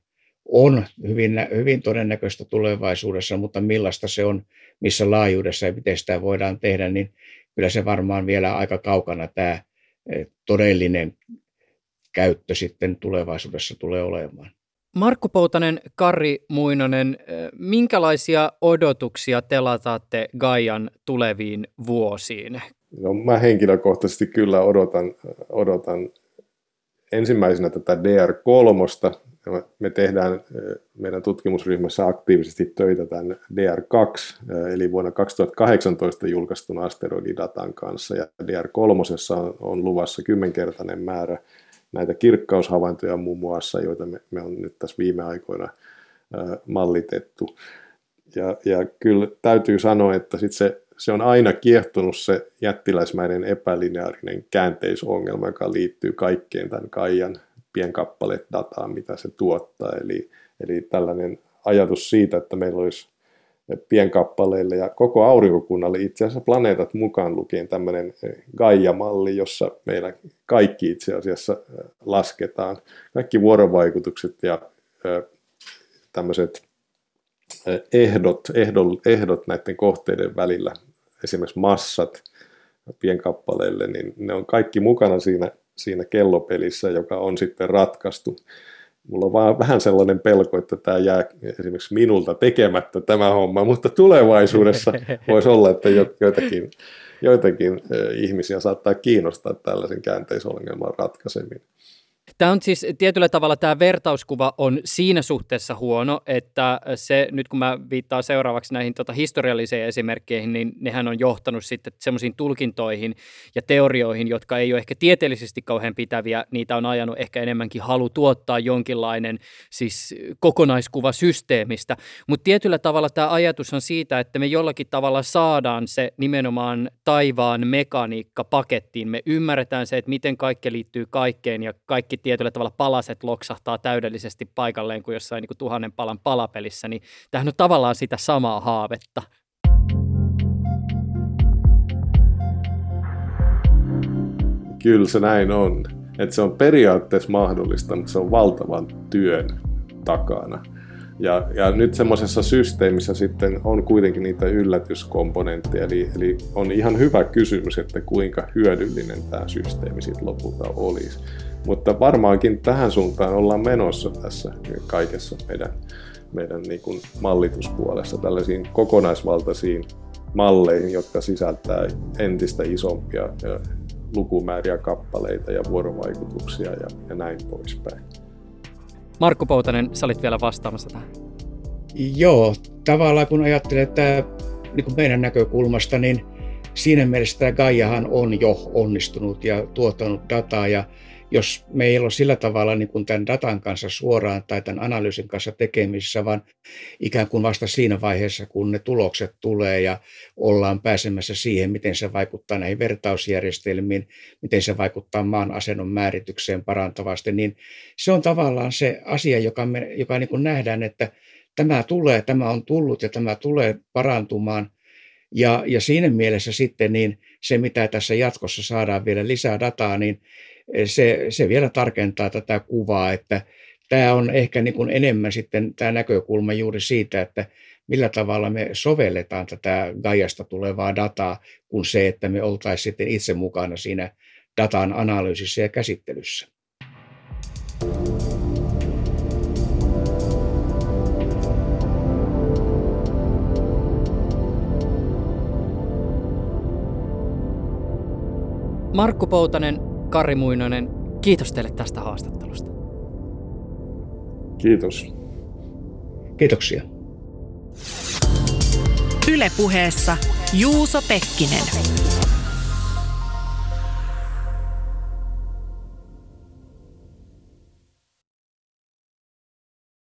on hyvin, hyvin todennäköistä tulevaisuudessa, mutta millaista se on, missä laajuudessa ja miten sitä voidaan tehdä, niin kyllä se varmaan vielä aika kaukana tämä eh, todellinen käyttö sitten tulevaisuudessa tulee olemaan. Markku Poutanen, Karri Muinonen, minkälaisia odotuksia te lataatte Gaian tuleviin vuosiin? No, mä henkilökohtaisesti kyllä odotan, odotan ensimmäisenä tätä DR3. Me tehdään meidän tutkimusryhmässä aktiivisesti töitä tämän DR2, eli vuonna 2018 julkaistun asteroididatan kanssa. Ja DR3 on, on luvassa kymmenkertainen määrä näitä kirkkaushavaintoja muun muassa, joita me, me on nyt tässä viime aikoina ää, mallitettu. Ja, ja kyllä täytyy sanoa, että sit se, se on aina kiehtonut se jättiläismäinen epälineaarinen käänteisongelma, joka liittyy kaikkeen tämän Kaijan pienkappaleet dataan, mitä se tuottaa. Eli, Eli tällainen ajatus siitä, että meillä olisi pienkappaleille ja koko aurinkokunnalle itse asiassa planeetat mukaan lukien tämmöinen Gaia-malli, jossa meillä kaikki itse asiassa lasketaan. Kaikki vuorovaikutukset ja tämmöiset ehdot, ehdot, ehdot näiden kohteiden välillä, esimerkiksi massat pienkappaleille, niin ne on kaikki mukana siinä, siinä kellopelissä, joka on sitten ratkaistu. Mulla on vaan vähän sellainen pelko, että tämä jää esimerkiksi minulta tekemättä tämä homma, mutta tulevaisuudessa voisi olla, että joitakin, joitakin ihmisiä saattaa kiinnostaa tällaisen käänteisongelman ratkaiseminen. Tämä on siis tietyllä tavalla tämä vertauskuva on siinä suhteessa huono, että se nyt kun mä viittaan seuraavaksi näihin tota, historiallisiin esimerkkeihin, niin nehän on johtanut sitten semmoisiin tulkintoihin ja teorioihin, jotka ei ole ehkä tieteellisesti kauhean pitäviä. Niitä on ajanut ehkä enemmänkin halu tuottaa jonkinlainen siis kokonaiskuva systeemistä. Mutta tietyllä tavalla tämä ajatus on siitä, että me jollakin tavalla saadaan se nimenomaan taivaan mekaniikka pakettiin. Me ymmärretään se, että miten kaikki liittyy kaikkeen ja kaikki tietyllä tavalla palaset loksahtaa täydellisesti paikalleen kuin jossain niin kuin tuhannen palan palapelissä, niin tämähän on tavallaan sitä samaa haavetta. Kyllä se näin on. Että se on periaatteessa mahdollista, mutta se on valtavan työn takana. Ja, ja nyt semmoisessa systeemissä sitten on kuitenkin niitä yllätyskomponentteja, eli, eli on ihan hyvä kysymys, että kuinka hyödyllinen tämä systeemi sitten lopulta olisi. Mutta varmaankin tähän suuntaan ollaan menossa tässä kaikessa meidän, meidän niin kuin mallituspuolessa tällaisiin kokonaisvaltaisiin malleihin, jotka sisältää entistä isompia lukumääriä kappaleita ja vuorovaikutuksia ja, ja näin poispäin. Markku Poutanen, sä olit vielä vastaamassa tähän. Joo, tavallaan kun ajattelee, että niin kuin meidän näkökulmasta, niin siinä mielessä tämä Gaiahan on jo onnistunut ja tuottanut dataa ja jos me ei ole sillä tavalla niin kuin tämän datan kanssa suoraan tai tämän analyysin kanssa tekemisissä, vaan ikään kuin vasta siinä vaiheessa, kun ne tulokset tulee ja ollaan pääsemässä siihen, miten se vaikuttaa näihin vertausjärjestelmiin, miten se vaikuttaa maan asennon määritykseen parantavasti, niin se on tavallaan se asia, joka, me, joka niin kuin nähdään, että tämä tulee, tämä on tullut ja tämä tulee parantumaan. Ja, ja siinä mielessä sitten niin se, mitä tässä jatkossa saadaan vielä lisää dataa, niin se, se vielä tarkentaa tätä kuvaa, että tämä on ehkä niin kuin enemmän sitten tämä näkökulma juuri siitä, että millä tavalla me sovelletaan tätä Gaiasta tulevaa dataa, kuin se, että me oltaisiin sitten itse mukana siinä datan analyysissä ja käsittelyssä. Markku Poutanen, Kari Muinonen, kiitos teille tästä haastattelusta. Kiitos. Kiitoksia. Ylepuheessa Juuso Pekkinen.